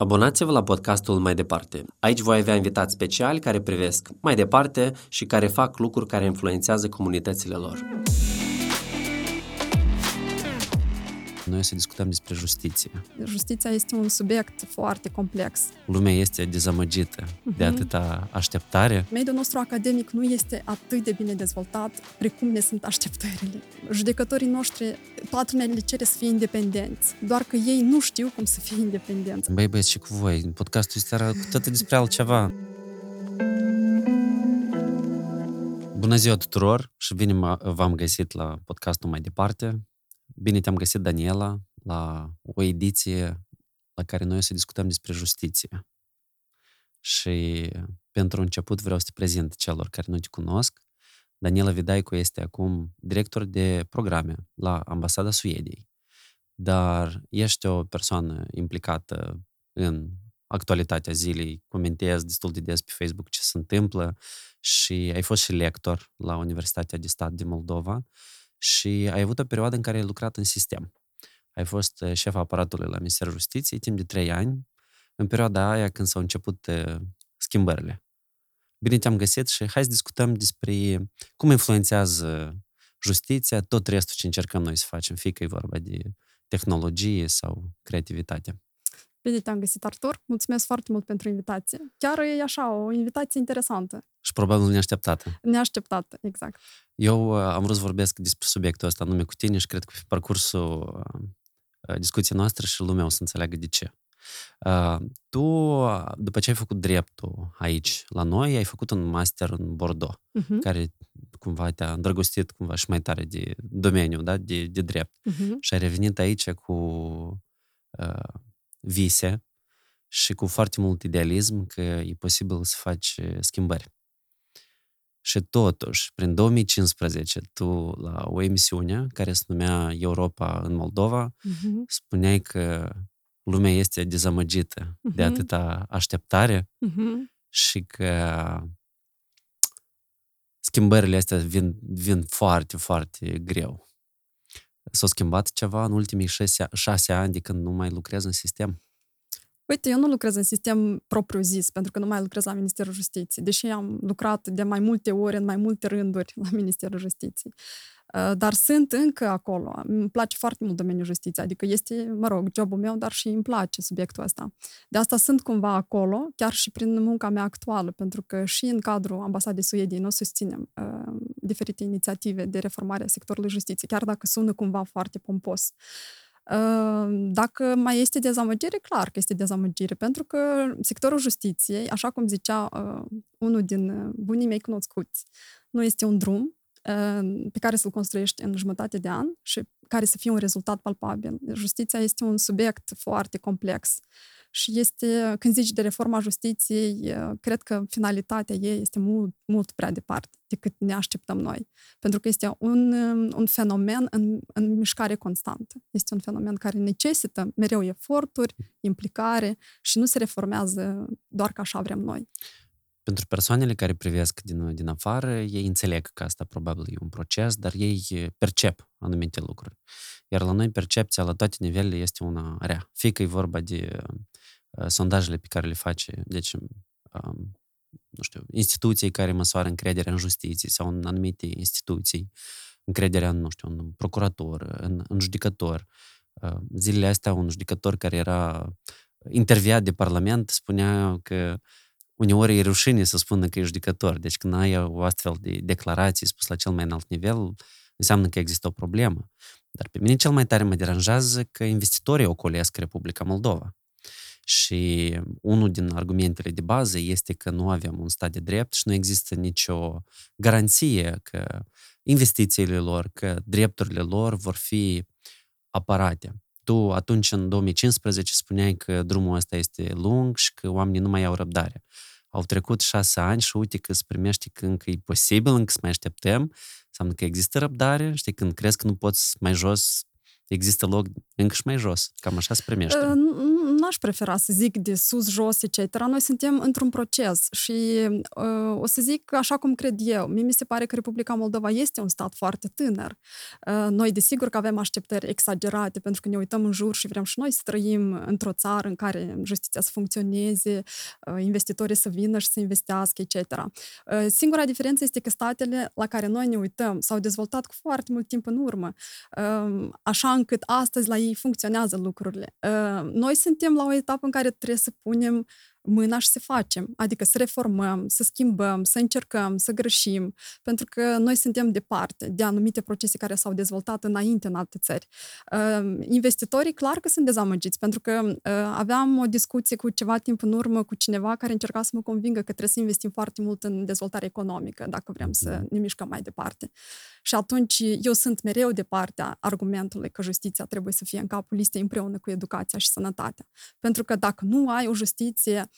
Abonați-vă la podcastul Mai Departe. Aici voi avea invitați speciali care privesc mai departe și care fac lucruri care influențează comunitățile lor. Noi o să discutăm despre justiție. Justiția este un subiect foarte complex. Lumea este dezamăgită uh-huh. de atâta așteptare. Mediul nostru academic nu este atât de bine dezvoltat precum ne sunt așteptările. Judecătorii noștri, toată lumea le cere să fie independenți, doar că ei nu știu cum să fie independenți. Băi, băieți, și cu voi, podcastul este cu totul despre altceva. Bună ziua tuturor și bine v-am găsit la podcastul mai departe. Bine te-am găsit, Daniela, la o ediție la care noi o să discutăm despre justiție. Și pentru început vreau să te prezint celor care nu te cunosc. Daniela Vidaicu este acum director de programe la Ambasada Suediei, dar ești o persoană implicată în actualitatea zilei, comentezi destul de des pe Facebook ce se întâmplă și ai fost și lector la Universitatea de Stat din Moldova și ai avut o perioadă în care ai lucrat în sistem. Ai fost uh, șef aparatului la Ministerul Justiției timp de trei ani, în perioada aia când s-au început uh, schimbările. Bine te-am găsit și hai să discutăm despre cum influențează justiția tot restul ce încercăm noi să facem, fie că e vorba de tehnologie sau creativitate. Bine te-am găsit, Artur. Mulțumesc foarte mult pentru invitație. Chiar e așa, o invitație interesantă. Și probabil neașteptată. Neașteptată, exact. Eu uh, am vrut să vorbesc despre subiectul ăsta nume cu tine și cred că pe parcursul uh, discuției noastre și lumea o să înțeleagă de ce. Uh, tu, după ce ai făcut dreptul aici, la noi, ai făcut un master în Bordeaux, uh-huh. care cumva te-a îndrăgostit cumva și mai tare de domeniu, da? de, de drept. Uh-huh. Și ai revenit aici cu uh, vise și cu foarte mult idealism că e posibil să faci schimbări. Și totuși, prin 2015, tu la o emisiune care se numea Europa în Moldova, uh-huh. spuneai că lumea este dezamăgită uh-huh. de atâta așteptare uh-huh. și că schimbările astea vin, vin foarte, foarte greu. S-a schimbat ceva în ultimii șase, șase ani de când nu mai lucrez în sistem? Uite, eu nu lucrez în sistem propriu-zis, pentru că nu mai lucrez la Ministerul Justiției, deși am lucrat de mai multe ori, în mai multe rânduri la Ministerul Justiției. Uh, dar sunt încă acolo. Îmi place foarte mult domeniul justiției, adică este, mă rog, jobul meu, dar și îmi place subiectul ăsta. De asta sunt cumva acolo, chiar și prin munca mea actuală, pentru că și în cadrul Ambasadei Suediei noi susținem uh, diferite inițiative de reformare a sectorului justiției, chiar dacă sună cumva foarte pompos. Uh, dacă mai este dezamăgire, clar că este dezamăgire, pentru că sectorul justiției, așa cum zicea uh, unul din uh, bunii mei cunoscuți, nu este un drum uh, pe care să-l construiești în jumătate de an și care să fie un rezultat palpabil. Justiția este un subiect foarte complex și este, când zici de reforma justiției, cred că finalitatea ei este mult, mult prea departe decât ne așteptăm noi. Pentru că este un, un fenomen în, în mișcare constantă. Este un fenomen care necesită mereu eforturi, implicare și nu se reformează doar că așa vrem noi. Pentru persoanele care privesc din, din afară, ei înțeleg că asta probabil e un proces, dar ei percep anumite lucruri. Iar la noi percepția la toate nivelele este una rea. Fie că e vorba de uh, sondajele pe care le face, deci, um, nu știu, instituții care măsoară încrederea în justiție sau în anumite instituții, încrederea în, nu știu, în procurator, în, în judecător. Uh, zilele astea, un judecător care era interviat de Parlament spunea că uneori e rușine să spună că e judecător. Deci când ai o astfel de declarație spus la cel mai înalt nivel, înseamnă că există o problemă. Dar pe mine cel mai tare mă deranjează că investitorii ocolesc Republica Moldova. Și unul din argumentele de bază este că nu avem un stat de drept și nu există nicio garanție că investițiile lor, că drepturile lor vor fi apărate. Tu atunci, în 2015, spuneai că drumul ăsta este lung și că oamenii nu mai au răbdare. Au trecut șase ani și uite că se primește că încă e posibil, încă să mai așteptăm, înseamnă că există răbdare, știi, când crezi că nu poți mai jos, există loc încă și mai jos. Cam așa se primește. Uh, nu n-aș prefera să zic de sus, jos, etc. Noi suntem într-un proces și uh, o să zic așa cum cred eu. Mie mi se pare că Republica Moldova este un stat foarte tânăr. Uh, noi, desigur că avem așteptări exagerate pentru că ne uităm în jur și vrem și noi să trăim într-o țară în care justiția să funcționeze, uh, investitorii să vină și să investească, etc. Uh, singura diferență este că statele la care noi ne uităm s-au dezvoltat cu foarte mult timp în urmă, uh, așa încât astăzi la ei funcționează lucrurile. Uh, noi suntem la o etapă în care trebuie să punem mâna și să facem, adică să reformăm, să schimbăm, să încercăm, să greșim, pentru că noi suntem departe de anumite procese care s-au dezvoltat înainte în alte țări. Uh, investitorii, clar că sunt dezamăgiți, pentru că uh, aveam o discuție cu ceva timp în urmă cu cineva care încerca să mă convingă că trebuie să investim foarte mult în dezvoltare economică dacă vrem să mhm. ne mișcăm mai departe. Și atunci eu sunt mereu de partea argumentului că justiția trebuie să fie în capul listei împreună cu educația și sănătatea. Pentru că dacă nu ai o justiție uh,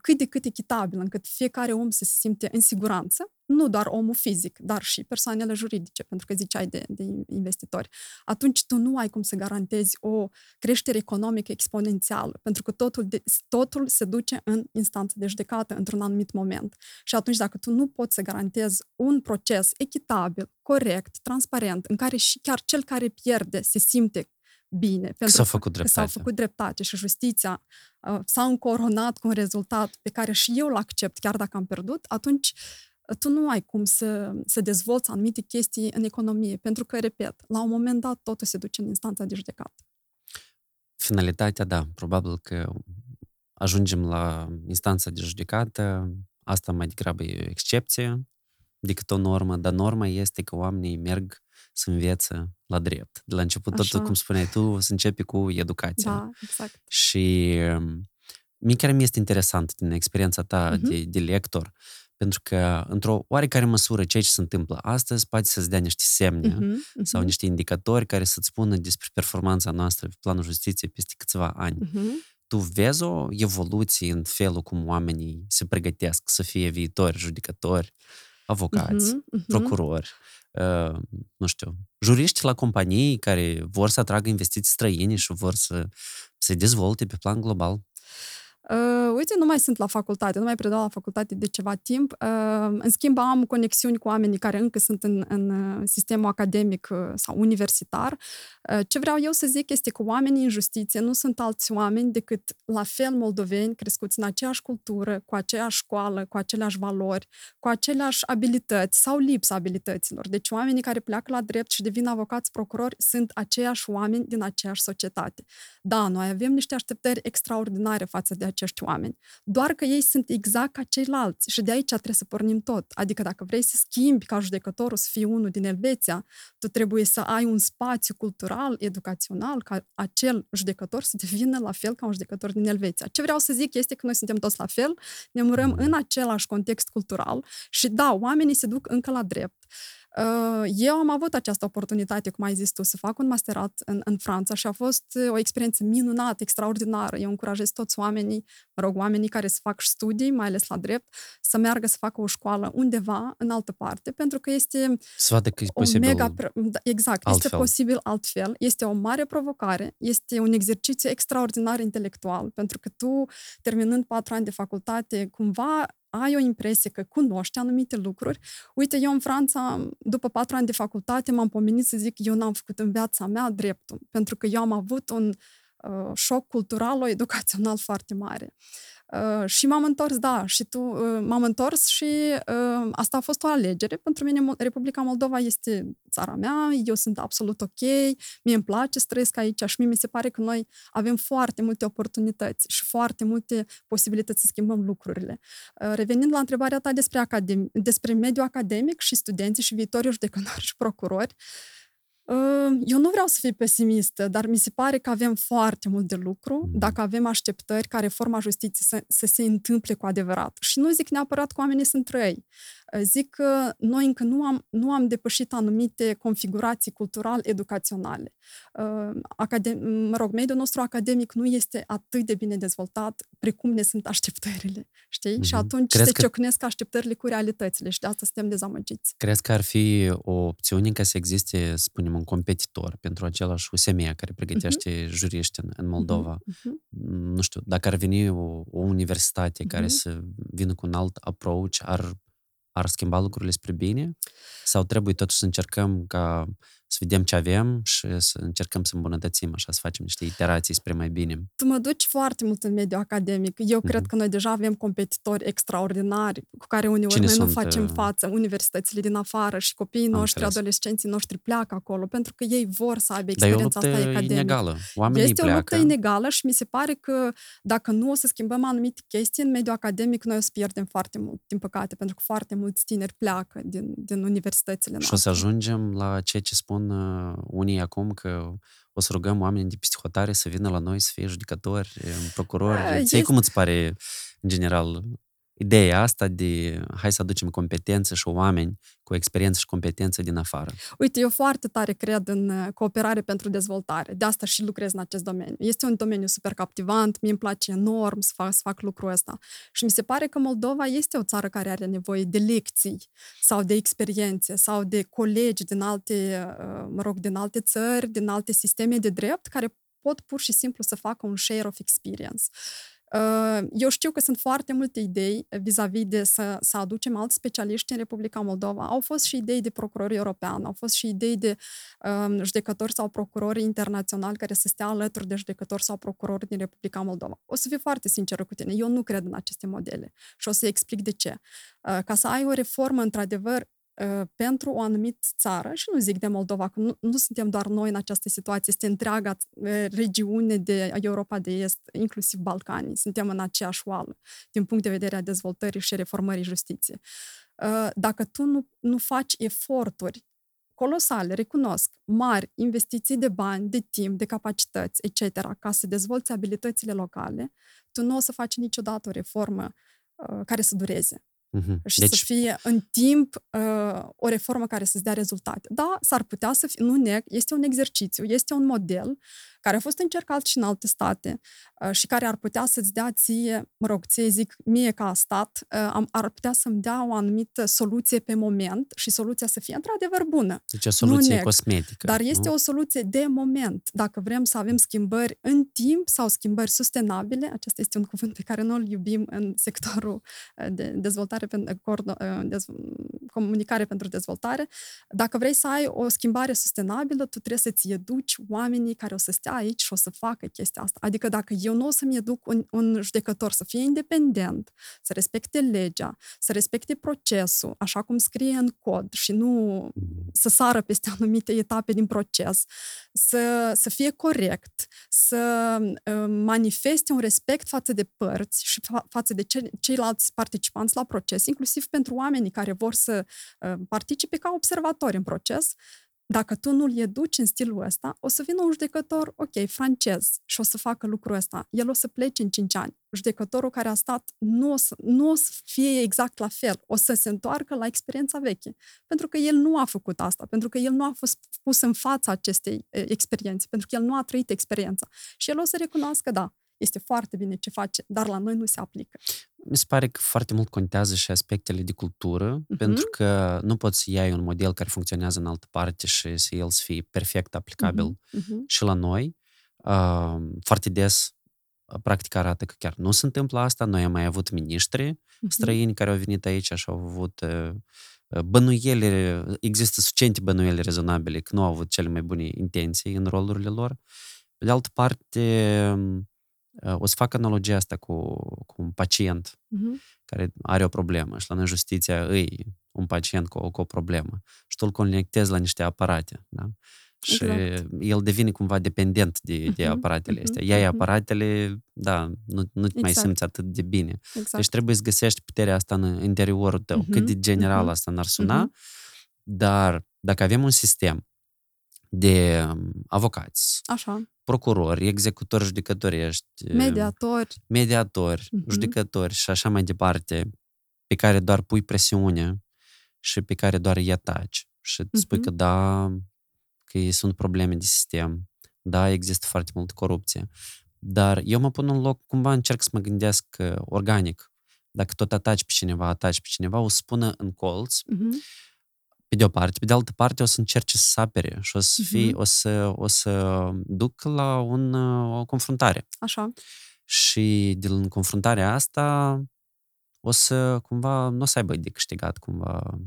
cât de cât echitabil, încât fiecare om să se simte în siguranță, nu doar omul fizic, dar și persoanele juridice, pentru că ziceai de, de investitori, atunci tu nu ai cum să garantezi o creștere economică exponențială, pentru că totul, de, totul se duce în instanță de judecată într-un anumit moment. Și atunci, dacă tu nu poți să garantezi un proces echitabil, corect, transparent, în care și chiar cel care pierde se simte bine. Pentru s-a făcut dreptate. S-a făcut dreptate și justiția uh, s-a încoronat cu un rezultat pe care și eu l-accept, chiar dacă am pierdut, atunci tu nu ai cum să, să dezvolți anumite chestii în economie, pentru că, repet, la un moment dat totul se duce în instanța de judecată. Finalitatea, da, probabil că ajungem la instanța de judecată, asta mai degrabă e o excepție decât o normă, dar norma este că oamenii merg să învețe la drept. De la început, Așa. tot cum spuneai tu, să începe cu educația. Da, exact. Și um, mie chiar mi este interesant din experiența ta uh-huh. de, de lector, pentru că, într-o oarecare măsură, ceea ce se întâmplă astăzi poate să-ți dea niște semne uh-huh, uh-huh. sau niște indicatori care să-ți spună despre performanța noastră pe planul justiției peste câțiva ani. Uh-huh. Tu vezi o evoluție în felul cum oamenii se pregătesc să fie viitori judecători, avocați, uh-huh, uh-huh. procurori, uh, nu știu, juriști la companii care vor să atragă investiții străine și vor să se dezvolte pe plan global. Uh, uite, nu mai sunt la facultate, nu mai predau la facultate de ceva timp. Uh, în schimb, am conexiuni cu oamenii care încă sunt în, în uh, sistemul academic uh, sau universitar. Uh, ce vreau eu să zic este că oamenii în justiție nu sunt alți oameni decât la fel moldoveni, crescuți în aceeași cultură, cu aceeași școală, cu aceleași valori, cu aceleași abilități sau lipsa abilităților. Deci oamenii care pleacă la drept și devin avocați procurori sunt aceiași oameni din aceeași societate. Da, noi avem niște așteptări extraordinare față de acești oameni. Doar că ei sunt exact ca ceilalți și de aici trebuie să pornim tot. Adică dacă vrei să schimbi ca judecătorul să fii unul din Elveția, tu trebuie să ai un spațiu cultural, educațional, ca acel judecător să devină la fel ca un judecător din Elveția. Ce vreau să zic este că noi suntem toți la fel, ne murăm în același context cultural și da, oamenii se duc încă la drept. Uh, eu am avut această oportunitate, cum ai zis tu, să fac un masterat în, în Franța și a fost uh, o experiență minunată, extraordinară. Eu încurajez toți oamenii, mă rog, oamenii care să fac studii, mai ales la drept, să meargă să facă o școală undeva în altă parte, pentru că este să vadă că e posibil mega, da, exact, altfel. este posibil altfel, este o mare provocare, este un exercițiu extraordinar intelectual, pentru că tu, terminând patru ani de facultate, cumva ai o impresie că cunoști anumite lucruri. Uite, eu în Franța, după patru ani de facultate, m-am pomenit să zic eu n-am făcut în viața mea dreptul, pentru că eu am avut un uh, șoc cultural, educațional foarte mare. Uh, și m-am întors, da, și tu, uh, m-am întors și uh, asta a fost o alegere. Pentru mine Republica Moldova este țara mea, eu sunt absolut ok, mie îmi place să trăiesc aici și mie mi se pare că noi avem foarte multe oportunități și foarte multe posibilități să schimbăm lucrurile. Uh, revenind la întrebarea ta despre, academi- despre mediul academic și studenții și viitorii judecători și procurori, uh, eu nu vreau să fiu pesimistă, dar mi se pare că avem foarte mult de lucru mm. dacă avem așteptări ca reforma justiției să, să se întâmple cu adevărat. Și nu zic neapărat că oamenii sunt răi. Zic că noi încă nu am, nu am depășit anumite configurații cultural-educaționale. Academ- mă rog, mediul nostru academic nu este atât de bine dezvoltat precum ne sunt așteptările, știi? Mm-hmm. Și atunci Crezi se că... ciocnesc așteptările cu realitățile și de asta suntem dezamăgiți. Crezi că ar fi o opțiune ca să existe, spunem, un competitor pentru același USM care pregătește mm-hmm. juriști în, în Moldova? Mm-hmm. Nu știu, dacă ar veni o, o universitate mm-hmm. care să vină cu un alt approach, ar ar schimba lucrurile spre bine? Sau trebuie totuși să încercăm ca să vedem ce avem și să încercăm să îmbunătățim, așa, să facem niște iterații spre mai bine. Tu mă duci foarte mult în mediul academic. Eu mm-hmm. cred că noi deja avem competitori extraordinari cu care uneori Cine noi sunt, nu facem uh, față. Universitățile din afară și copiii noștri, înțeles. adolescenții noștri pleacă acolo pentru că ei vor să aibă experiența asta academică. inegală. Oamenii este pleacă. o luptă inegală și mi se pare că dacă nu o să schimbăm anumite chestii în mediul academic, noi o să pierdem foarte mult, din păcate, pentru că foarte mulți tineri pleacă din, din universitățile noastre. Și o să ajungem la ceea ce spun spun uh, unii acum că o să rugăm oameni de psihotare să vină la noi să fie judecători, procurori. A, Ție este... cum îți pare, în general, ideea asta de hai să aducem competențe și oameni cu experiență și competență din afară. Uite, eu foarte tare cred în uh, cooperare pentru dezvoltare. De asta și lucrez în acest domeniu. Este un domeniu super captivant, mi îmi place enorm să fac, să fac lucrul ăsta. Și mi se pare că Moldova este o țară care are nevoie de lecții sau de experiențe sau de colegi din alte, uh, mă rog, din alte țări, din alte sisteme de drept care pot pur și simplu să facă un share of experience. Eu știu că sunt foarte multe idei vis-a-vis de să, să aducem alți specialiști în Republica Moldova. Au fost și idei de procurori european, au fost și idei de um, judecători sau procurori internaționali care să stea alături de judecători sau procurori din Republica Moldova. O să fiu foarte sinceră cu tine, eu nu cred în aceste modele și o să explic de ce. Ca să ai o reformă, într-adevăr, Ă, pentru o anumită țară, și nu zic de Moldova, că nu, nu suntem doar noi în această situație, este întreaga ă, regiune de Europa de Est, inclusiv Balcanii, suntem în aceeași oală, din punct de vedere a dezvoltării și reformării justiției. Ă, dacă tu nu, nu faci eforturi colosale, recunosc, mari investiții de bani, de timp, de capacități, etc., ca să dezvolți abilitățile locale, tu nu o să faci niciodată o reformă uh, care să dureze. Uh-huh. Și deci... să fie în timp uh, o reformă care să-ți dea rezultate. Da, s-ar putea să fie, nu neg, este un exercițiu, este un model care a fost încercat și în alte state uh, și care ar putea să-ți dea ție, mă rog, ție zic mie ca stat, uh, ar putea să-mi dea o anumită soluție pe moment și soluția să fie într-adevăr bună. Deci o soluție nu cosmetică. Dar este nu? o soluție de moment. Dacă vrem să avem schimbări în timp sau schimbări sustenabile, acesta este un cuvânt pe care noi îl iubim în sectorul uh, de dezvoltare, comunicare pentru dezvoltare, dacă vrei să ai o schimbare sustenabilă, tu trebuie să-ți educi oamenii care o să stea aici și o să facă chestia asta. Adică dacă eu nu o să-mi educ un, un judecător să fie independent, să respecte legea, să respecte procesul, așa cum scrie în cod și nu să sară peste anumite etape din proces, să, să fie corect, să uh, manifeste un respect față de părți și fa- față de ce, ceilalți participanți la proces, inclusiv pentru oamenii care vor să uh, participe ca observatori în proces, dacă tu nu-l educi în stilul ăsta, o să vină un judecător, ok, francez, și o să facă lucrul ăsta. El o să plece în 5 ani. Judecătorul care a stat nu o, să, nu o să fie exact la fel. O să se întoarcă la experiența veche. Pentru că el nu a făcut asta, pentru că el nu a fost pus în fața acestei experiențe, pentru că el nu a trăit experiența. Și el o să recunoască, da, este foarte bine ce face, dar la noi nu se aplică. Mi se pare că foarte mult contează și aspectele de cultură, uh-huh. pentru că nu poți să iai un model care funcționează în altă parte și să el să fie perfect aplicabil uh-huh. Uh-huh. și la noi. Uh, foarte des practica arată că chiar nu se întâmplă asta. Noi am mai avut miniștri uh-huh. străini care au venit aici și au avut uh, bănuiele, există suficiente bănuiele rezonabile că nu au avut cele mai bune intenții în rolurile lor. Pe de altă parte, o să fac analogia asta cu, cu un pacient uh-huh. care are o problemă și la noi justiția îi un pacient cu, cu o problemă și tu îl conectezi la niște aparate, da? Și exact. el devine cumva dependent de, de uh-huh, aparatele uh-huh, astea. Iai uh-huh. aparatele, da, nu, nu te exact. mai simți atât de bine. Exact. Deci trebuie să găsești puterea asta în interiorul tău. Uh-huh, Cât de general uh-huh. asta n-ar suna, uh-huh. dar dacă avem un sistem de avocați, Așa. Procurori, executori judecătorești, mediatori, mediatori uh-huh. judecători și așa mai departe, pe care doar pui presiune și pe care doar îi ataci și spui Mhm. că da, că sunt probleme de sistem, da, există foarte multă corupție, dar eu mă pun în loc, cumva încerc să mă gândesc uh, organic. Dacă tot ataci pe cineva, ataci pe cineva, o să spună în colț, Mhm. Pe de o parte, pe de altă parte o să încerce să apere și o să, fie, Mhm. o să, o să duc la un, uh, o confruntare. Așa. Și din confruntarea asta o să cumva nu o să aibă de câștigat cumva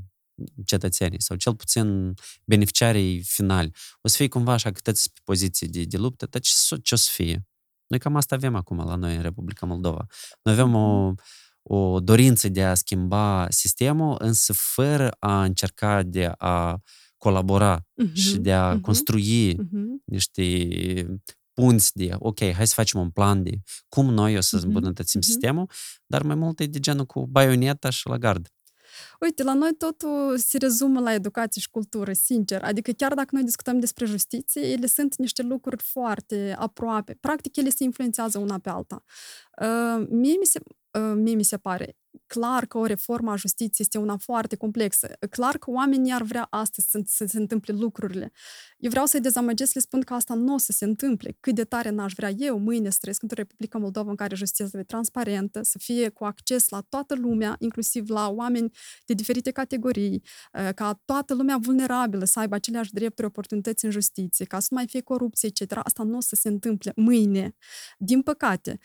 cetățenii sau cel puțin beneficiarii finali. O să fie cumva așa că tăți pe poziții de, de luptă, dar ce, s- ce o să fie? Noi cam asta avem acum la noi în Republica Moldova. Noi avem o, o dorință de a schimba sistemul, însă fără a încerca de a colabora și Mhm. de a Mhm. construi Mhm. niște punți de, ok, hai să facem un plan de cum noi o să Mhm, îmbunătățim mhm. sistemul, dar mai mult e de genul cu baioneta și la gard. Uite, la noi totul se rezumă la educație și cultură, sincer. Adică chiar dacă noi discutăm despre justiție, ele sunt niște lucruri foarte aproape. Practic, ele se influențează una pe alta. Uh, mie, mi se, uh, mie mi se pare clar că o reformă a justiției este una foarte complexă. Clar că oamenii ar vrea astăzi să, să se întâmple lucrurile. Eu vreau să-i dezamăgesc, să le spun că asta nu o să se întâmple. Cât de tare n-aș vrea eu mâine să trăiesc într-o Republică Moldova în care justiția să fie transparentă, să fie cu acces la toată lumea, inclusiv la oameni de diferite categorii, uh, ca toată lumea vulnerabilă să aibă aceleași drepturi, oportunități în justiție, ca să nu mai fie corupție, etc. Asta nu o să se întâmple mâine. Din păcate.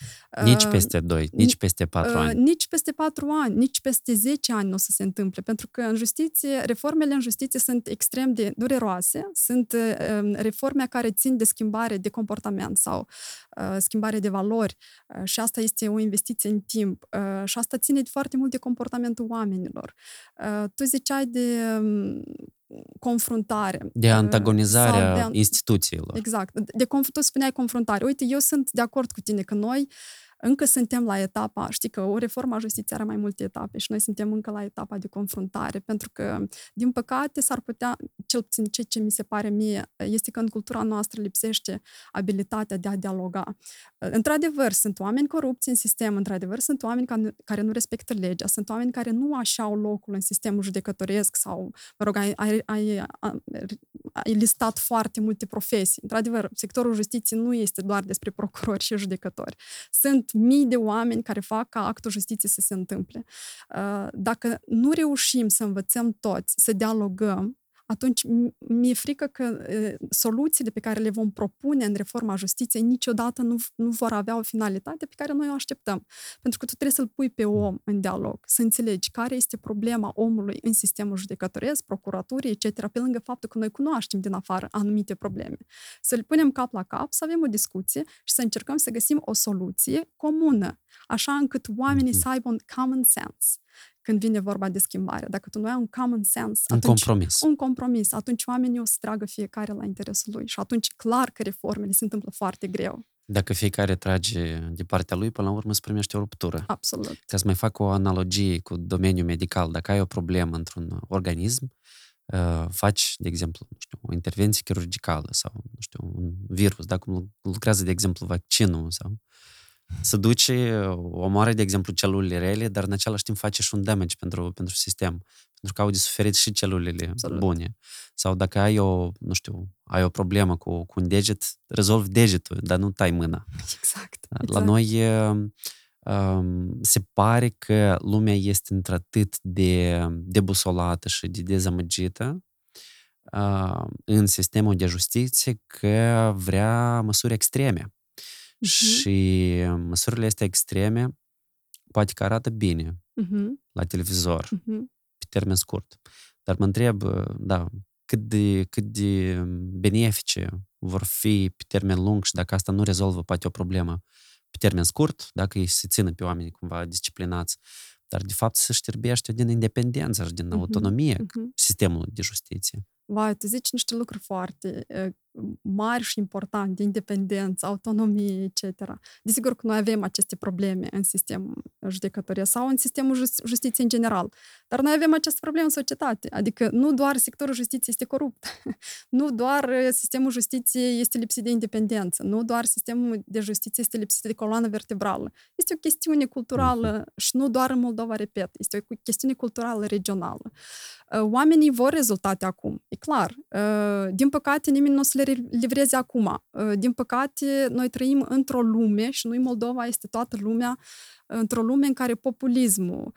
Nici Uh, peste 2, nici peste 4 Uh, ani. Nici peste patru ani, nici peste 10 ani nu o să se întâmple, pentru că în justiție, reformele în justiție sunt extrem de dureroase, sunt uh, um, reforme care țin de schimbare de comportament sau uh, schimbare de valori uh, și asta este o investiție în timp uh, și asta ține foarte mult de comportamentul oamenilor. Uh, tu ziceai de um, confruntare. De uh, antagonizarea sau de an- instituțiilor. Exact. De conf- tu spuneai confruntare. Uite, eu sunt de acord cu tine că noi încă suntem la etapa, știi că o reformă a justiției are mai multe etape și noi suntem încă la etapa de confruntare, pentru că, din păcate, s-ar putea, cel puțin ce, ce mi se pare mie, este că în cultura noastră lipsește abilitatea de a dialoga. Într-adevăr, sunt oameni corupți în sistem, într-adevăr, sunt oameni care, care nu respectă legea, sunt oameni care nu așa au locul în sistemul judecătoresc sau, mă rog, ai, ai, ai, ai listat foarte multe profesii. Într-adevăr, sectorul justiției nu este doar despre procurori și judecători. Sunt mii de oameni care fac ca actul justiției să se întâmple. Dacă nu reușim să învățăm toți, să dialogăm, atunci mi-e frică că e, soluțiile pe care le vom propune în reforma justiției niciodată nu, nu vor avea o finalitate pe care noi o așteptăm. Pentru că tu trebuie să-l pui pe om în dialog, să înțelegi care este problema omului în sistemul judecătoresc, procuraturii, etc., pe lângă faptul că noi cunoaștem din afară anumite probleme. Să-l punem cap la cap, să avem o discuție și să încercăm să găsim o soluție comună, așa încât oamenii să aibă un common sense când vine vorba de schimbare. Dacă tu nu ai un common sense, un atunci, compromis. un compromis, atunci oamenii o să tragă fiecare la interesul lui și atunci clar că reformele se întâmplă foarte greu. Dacă fiecare trage de partea lui, până la urmă se primește o ruptură. Absolut. Ca să mai fac o analogie cu domeniul medical, dacă ai o problemă într-un organism, uh, faci, de exemplu, nu știu, o intervenție chirurgicală sau, nu știu, un virus, dacă lucrează, de exemplu, vaccinul sau să duce, omoare, de exemplu, celulele rele, dar în același timp face și un damage pentru, pentru sistem, pentru că au de suferit și celulele Absolut. bune. Sau dacă ai o, nu știu, ai o problemă cu, cu un deget, rezolvi degetul, dar nu tai mâna. Exact. La exact. noi um, se pare că lumea este într-atât de debusolată și de dezamăgită uh, în sistemul de justiție că vrea măsuri extreme. Mhm. Și măsurile astea extreme poate că arată bine Mhm, la televizor, mhm. pe termen scurt. Dar mă întreb, da, cât de, cât de benefice vor fi pe termen lung și dacă asta nu rezolvă poate o problemă pe termen scurt, dacă ei se țină pe oamenii cumva disciplinați, dar de fapt se șterbește din independență și din Mhm, autonomie mhm. sistemul de justiție. Vai, tu zici niște lucruri foarte uh, mari și importante, independență, autonomie, etc. Desigur că noi avem aceste probleme în sistemul judecătoriei sau în sistemul just- justiției în general, dar noi avem aceste probleme în societate. Adică nu doar sectorul justiției este corupt, nu doar uh, sistemul justiției este lipsit de independență, nu doar sistemul de justiție este lipsit de coloană vertebrală. Este o chestiune culturală și nu doar în Moldova, repet, este o chestiune culturală regională. Oamenii vor rezultate acum, e clar. Din păcate, nimeni nu o să le livreze acum. Din păcate, noi trăim într-o lume, și nu Moldova, este toată lumea, într-o lume în care populismul,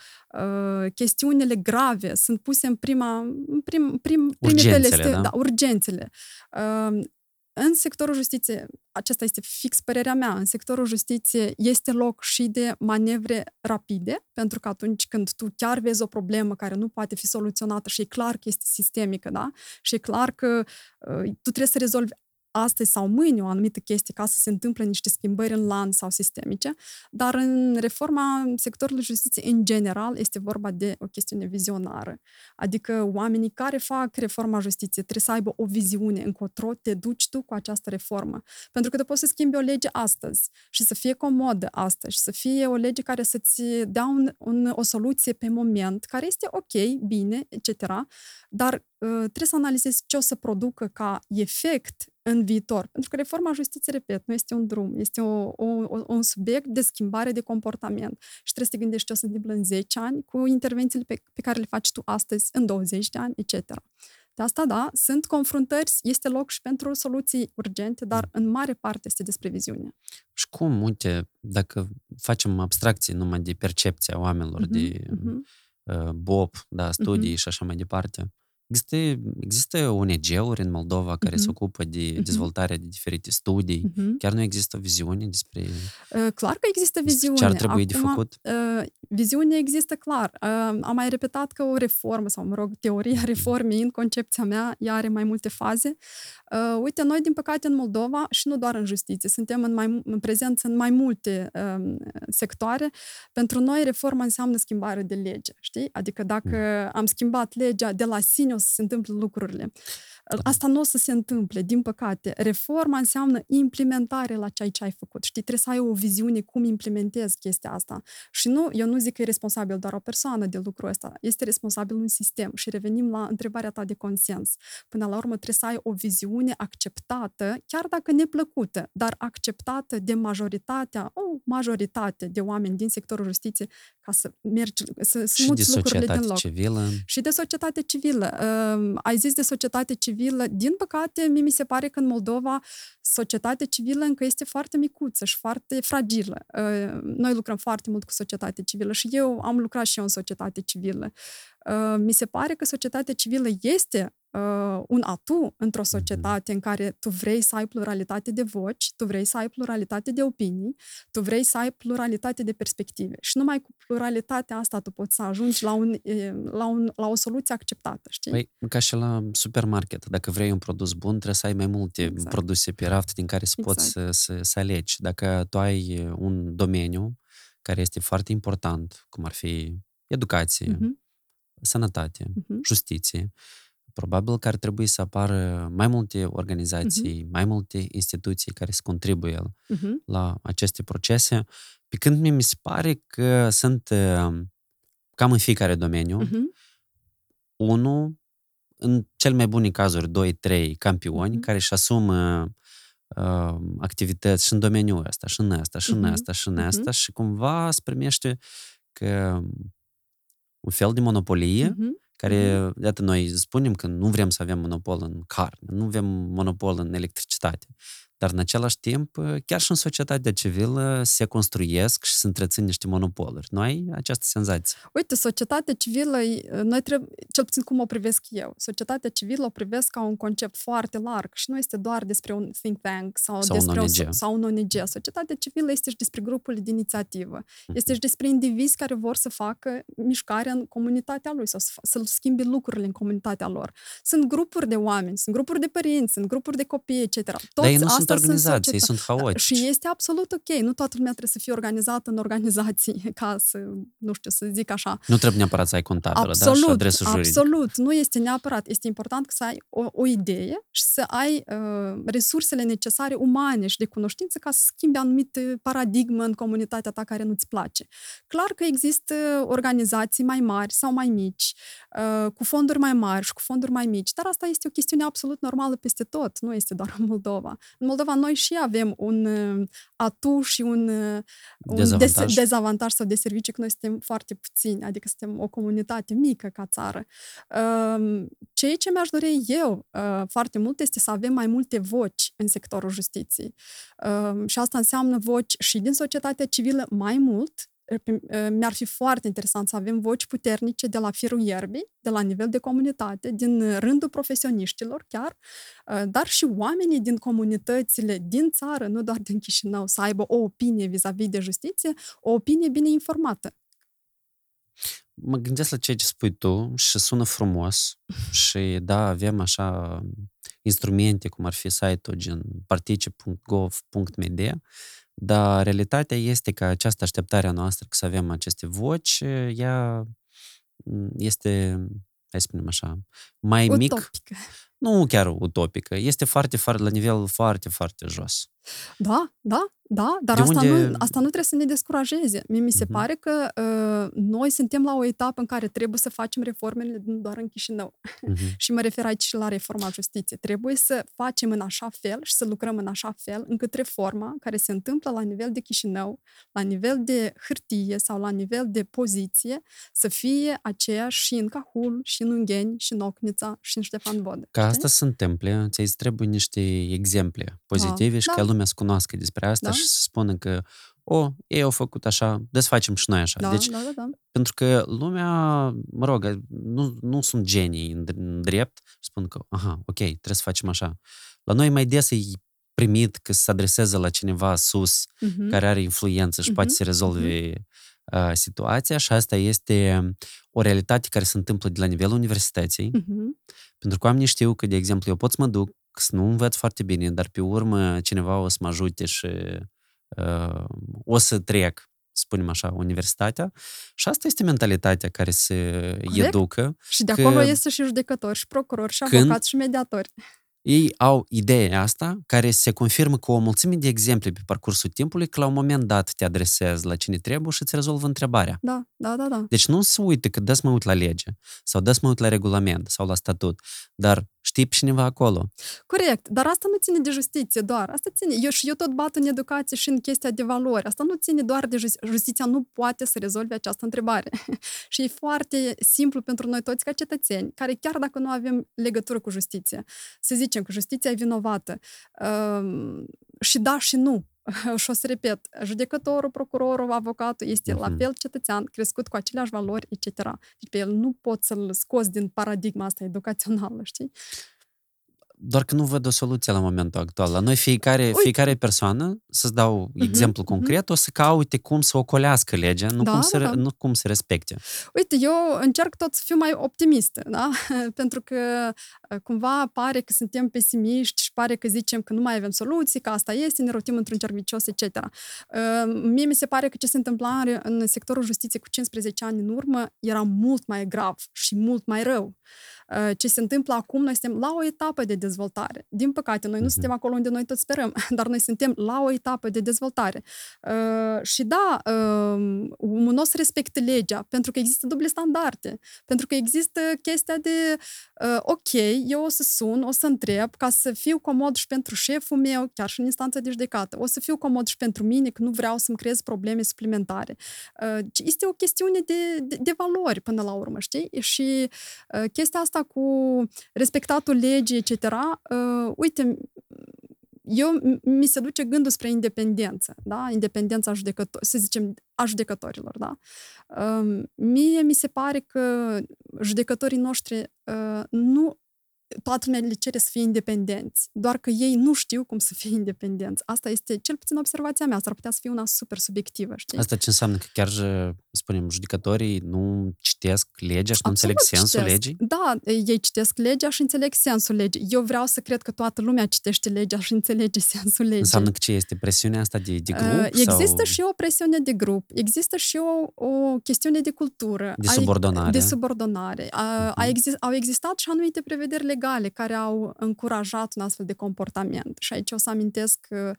chestiunile grave sunt puse în prima, în prim, prim, urgențele, da? da, urgențele. În sectorul justiției, acesta este fix părerea mea, în sectorul justiției este loc și de manevre rapide, pentru că atunci când tu chiar vezi o problemă care nu poate fi soluționată și e clar că este sistemică, da? Și e clar că uh, tu trebuie să rezolvi astăzi sau mâine o anumită chestie ca să se întâmple niște schimbări în lan sau sistemice, dar în reforma sectorului justiției în general este vorba de o chestiune vizionară. Adică oamenii care fac reforma justiției trebuie să aibă o viziune încotro te duci tu cu această reformă. Pentru că tu poți să schimbi o lege astăzi și să fie comodă astăzi și să fie o lege care să-ți dea un, un, o soluție pe moment, care este ok, bine, etc., dar trebuie să analizezi ce o să producă ca efect în viitor. Pentru că reforma justiției, repet, nu este un drum, este o, o, un subiect de schimbare de comportament. Și trebuie să te gândești ce o să se întâmplă în 10 ani cu intervențiile pe, pe care le faci tu astăzi, în 20 de ani, etc. De asta, da, sunt confruntări, este loc și pentru soluții urgente, dar în mare parte este despre viziune. Și cum, uite, dacă facem abstracție numai de percepția oamenilor, uh-huh, de uh-huh. Uh, BOP, da, studii uh-huh. și așa mai departe, Există, există ONG-uri în Moldova care uh-huh. se ocupă de dezvoltarea de diferite studii. Uh-huh. Chiar nu există o viziune despre... Uh, clar că există viziune. Ce ar trebui Acum, de făcut? Uh, viziune există clar. Uh, am mai repetat că o reformă, sau mă rog, teoria reformei în concepția mea, ea are mai multe faze. Uh, uite, noi, din păcate, în Moldova, și nu doar în justiție, suntem în, mai, în prezență în mai multe uh, sectoare. Pentru noi, reforma înseamnă schimbare de lege, știi? Adică dacă mm. am schimbat legea de la sine, o să se întâmple lucrurile. Asta nu o să se întâmple, din păcate. Reforma înseamnă implementare la ceea ce ai făcut. Știi, trebuie să ai o viziune cum implementezi chestia asta. Și nu, eu nu zic că e responsabil doar o persoană de lucrul ăsta, este responsabil un sistem. Și revenim la întrebarea ta de consens. Până la urmă trebuie să ai o viziune acceptată, chiar dacă neplăcută, dar acceptată de majoritatea, o majoritate de oameni din sectorul justiției ca să mergi, să smuți lucrurile din loc. Civilă. Și de societate civilă. Uh, ai zis de societate civilă civilă. Din păcate, mie mi se pare că în Moldova societatea civilă încă este foarte micuță și foarte fragilă. Uh, noi lucrăm foarte mult cu societatea civilă și eu am lucrat și eu în societate civilă. Uh, mi se pare că societatea civilă este uh, un atu într-o mhm. societate în care tu vrei să ai pluralitate de voci, tu vrei să ai pluralitate de opinii, tu vrei să ai pluralitate de perspective. Și numai cu pluralitatea asta tu poți să ajungi la, un, la, un, la o soluție acceptată, știi? Păi, ca și la supermarket. Dacă vrei un produs bun, trebuie să ai mai multe exact. produse pe raft din care să exact. poți să, să, să alegi. Dacă tu ai un domeniu care este foarte important, cum ar fi educație, uh-huh. Sănătate, uh-huh. justiție, probabil că ar trebui să apară mai multe organizații, uh-huh. mai multe instituții care să contribuie uh-huh. la aceste procese, pe când mi se pare că sunt uh, cam în fiecare domeniu, uh-huh. unul, în cel mai bune cazuri, doi, trei campioni uh-huh. care își asumă uh, activități și în domeniul ăsta, și în ăsta, și în ăsta, și în ăsta, și cumva se primește că un fel de monopolie uh-huh care, mm-hmm. iată, noi spunem că nu vrem să avem monopol în carne, nu vrem monopol în electricitate, dar în același timp, chiar și în societatea civilă se construiesc și se întrețin niște monopoluri. Nu ai această senzație? Uite, societatea civilă, noi trebuie, cel puțin cum o privesc eu, societatea civilă o privesc ca un concept foarte larg și nu este doar despre un think tank sau, sau despre un ONG. O, sau un ONG. Societatea civilă este și despre grupul de inițiativă. Mm-hmm. Este și despre indivizi care vor să facă mișcare în comunitatea lui sau să, să schimbe lucrurile în comunitatea lor. Sunt grupuri de oameni, sunt grupuri de părinți, sunt grupuri de copii, etc. Toți Dar ei nu sunt organizații, sunt, sunt haotici. Și este absolut ok. Nu toată lumea trebuie să fie organizată în organizații ca să, nu știu, să zic așa. Nu trebuie neapărat să ai contabilă, absolut, da? Și adresă juridică. Absolut. Nu este neapărat. Este important să ai o, o idee și să ai uh, resursele necesare umane și de cunoștință ca să schimbi anumite paradigmă în comunitatea ta care nu-ți place. Clar că există organizații mai mari sau mai mici, uh, cu fonduri mai mari și cu fonduri mai mici, dar asta este o chestiune absolut normală peste tot, nu este doar în Moldova. În Moldova noi și avem un uh, atu și un, uh, un Dezavantaj. des- dezavantaj sau de servicii, că noi suntem foarte puțini, adică suntem o comunitate mică ca țară. Um, Ceea ce mi-aș dori eu uh, foarte mult este să avem mai multe voci în sectorul justiției. Um, Și asta înseamnă voci și din societatea civilă mai mult, Pe- mi-ar fi foarte interesant să avem voci puternice de la firul ierbii, de la nivel de comunitate, din rândul profesioniștilor chiar, uh, dar și oamenii din comunitățile din țară, nu doar din Chișinău, să aibă o opinie vis-a-vis de justiție, o opinie bine informată. Mă gândesc la ceea ce spui tu și sună frumos și da, avem așa instrumente, cum ar fi site-ul gen partice.gov.media, dar realitatea este că această așteptare a noastră că să avem aceste voci, ea m, este, hai să spunem așa, mai mic, Utopică. Nu chiar utopică, este foarte, foarte, la nivel foarte, foarte jos. Da, da, da, dar De asta, unde- nu, asta nu trebuie să ne descurajeze. Mie mi se Mhm. pare că uh, noi suntem la o etapă în care trebuie să facem reformele nu doar în Chișinău. Mhm. Și mă refer aici și la reforma justiției. Trebuie să facem în așa fel și să lucrăm în așa fel încât reforma care se întâmplă la nivel de Chișinău, la nivel de hârtie sau la nivel de poziție, să fie aceeași și în Cahul, și în Ungheni, și în Ocnița, și în Ștefan Vodă. Ca știi? Asta se întâmple, ți îți trebuie niște exemple pozitive și da. ca lumea să cunoască despre asta Da. și să spună că o, ei au făcut așa, desfacem și noi așa. Da, Deci, da, da, da. pentru că lumea, mă rog, nu, nu sunt genii în, în drept și spun că, aha, ok, trebuie să facem așa. La noi mai des e primit că se adresează la cineva sus Mhm. care are influență și poate Mhm, să rezolve uh, situația și asta este o realitate care se întâmplă de la nivelul universității. Mhm. Pentru că oamenii știu că, de exemplu, eu pot să mă duc, să nu învăț foarte bine, dar pe urmă cineva o să mă ajute și uh, o să trec, spunem așa, universitatea. Și asta este mentalitatea care se Corect. educă. Și de că acolo este și judecători, și procurori, și când- avocați, și mediatori. Ei au ideea asta care se confirmă cu o mulțime de exemple pe parcursul timpului că la un moment dat te adresezi la cine trebuie și îți rezolvă întrebarea. Da, da, da, da. Deci nu se uite că dă să mă uit la lege sau dă să mă uit la regulament sau la statut, dar știi pe cineva acolo. Corect, dar asta nu ține de justiție doar. Asta ține. Eu și eu tot bat în educație și în chestia de valori. Asta nu ține doar de justiție. Justiția nu poate să rezolve această întrebare. și e foarte simplu pentru noi toți ca cetățeni, care chiar dacă nu avem legătură cu justiție, să zicem că justiția e vinovată. Um, și da și nu. și o să repet, judecătorul, procurorul, avocatul este la Mhm. fel cetățean, crescut cu aceleași valori, etc. Deci pe el nu poți să-l scoți din paradigma asta educațională, știi? Doar că nu văd o soluție la momentul actual. La noi fiecare, Uite. fiecare persoană, să-ți dau exemplu mhm. concret, o să caute cum să ocolească legea, nu, Da, cum, să, da, re- da. nu cum să respecte. Uite, eu încerc tot să fiu mai optimistă, da? Pentru că uh, cumva pare că suntem pesimiști și pare că zicem că nu mai avem soluții, că asta este, ne rotim într-un cerc vicios, etc. Uh, Mie mi se pare că ce se întâmpla în- în sectorul justiției cu 15 ani în urmă era mult mai grav și mult mai rău. Uh, Ce se întâmplă acum, noi suntem la o etapă de dezvoltare. Din păcate, noi nu Mhm. suntem acolo unde noi toți sperăm, dar noi suntem la o etapă de dezvoltare. Uh, și da, uh, omul nu o să respecte legea, pentru că există duble standarde, pentru că există chestia de, uh, ok, eu o să sun, o să întreb, ca să fiu comod și pentru șeful meu, chiar și în instanța de judecată, o să fiu comod și pentru mine, că nu vreau să-mi creez probleme suplimentare. Uh, este o chestiune de, de, de valori până la urmă, știi? Și uh, chestia asta cu respectatul legii, etc., uh, uite, eu m- mi se duce gândul spre independență, da? Independența judecător, să zicem, a judecătorilor, da? Um, Mie mi se pare că judecătorii noștri uh, nu toată lumea le cere să fie independenți, doar că ei nu știu cum să fie independenți. Asta este, cel puțin observația mea, asta ar putea să fie una super subiectivă, știi? Asta ce înseamnă că chiar, spunem, judecătorii nu citesc legea și nu Absolut înțeleg sensul citesc. legii? Da, ei citesc legea și înțeleg sensul legii. Eu vreau să cred că toată lumea citește legea și înțelege sensul legii. Înseamnă că ce este presiunea asta de, de grup? Uh, Există sau și o presiune de grup, există și o, o chestiune de cultură. de Ai- subordonare? De subordonare. A, a Mhm. exist, au existat și anumite prevederi legale legale care au încurajat un astfel de comportament. Și aici o să amintesc uh,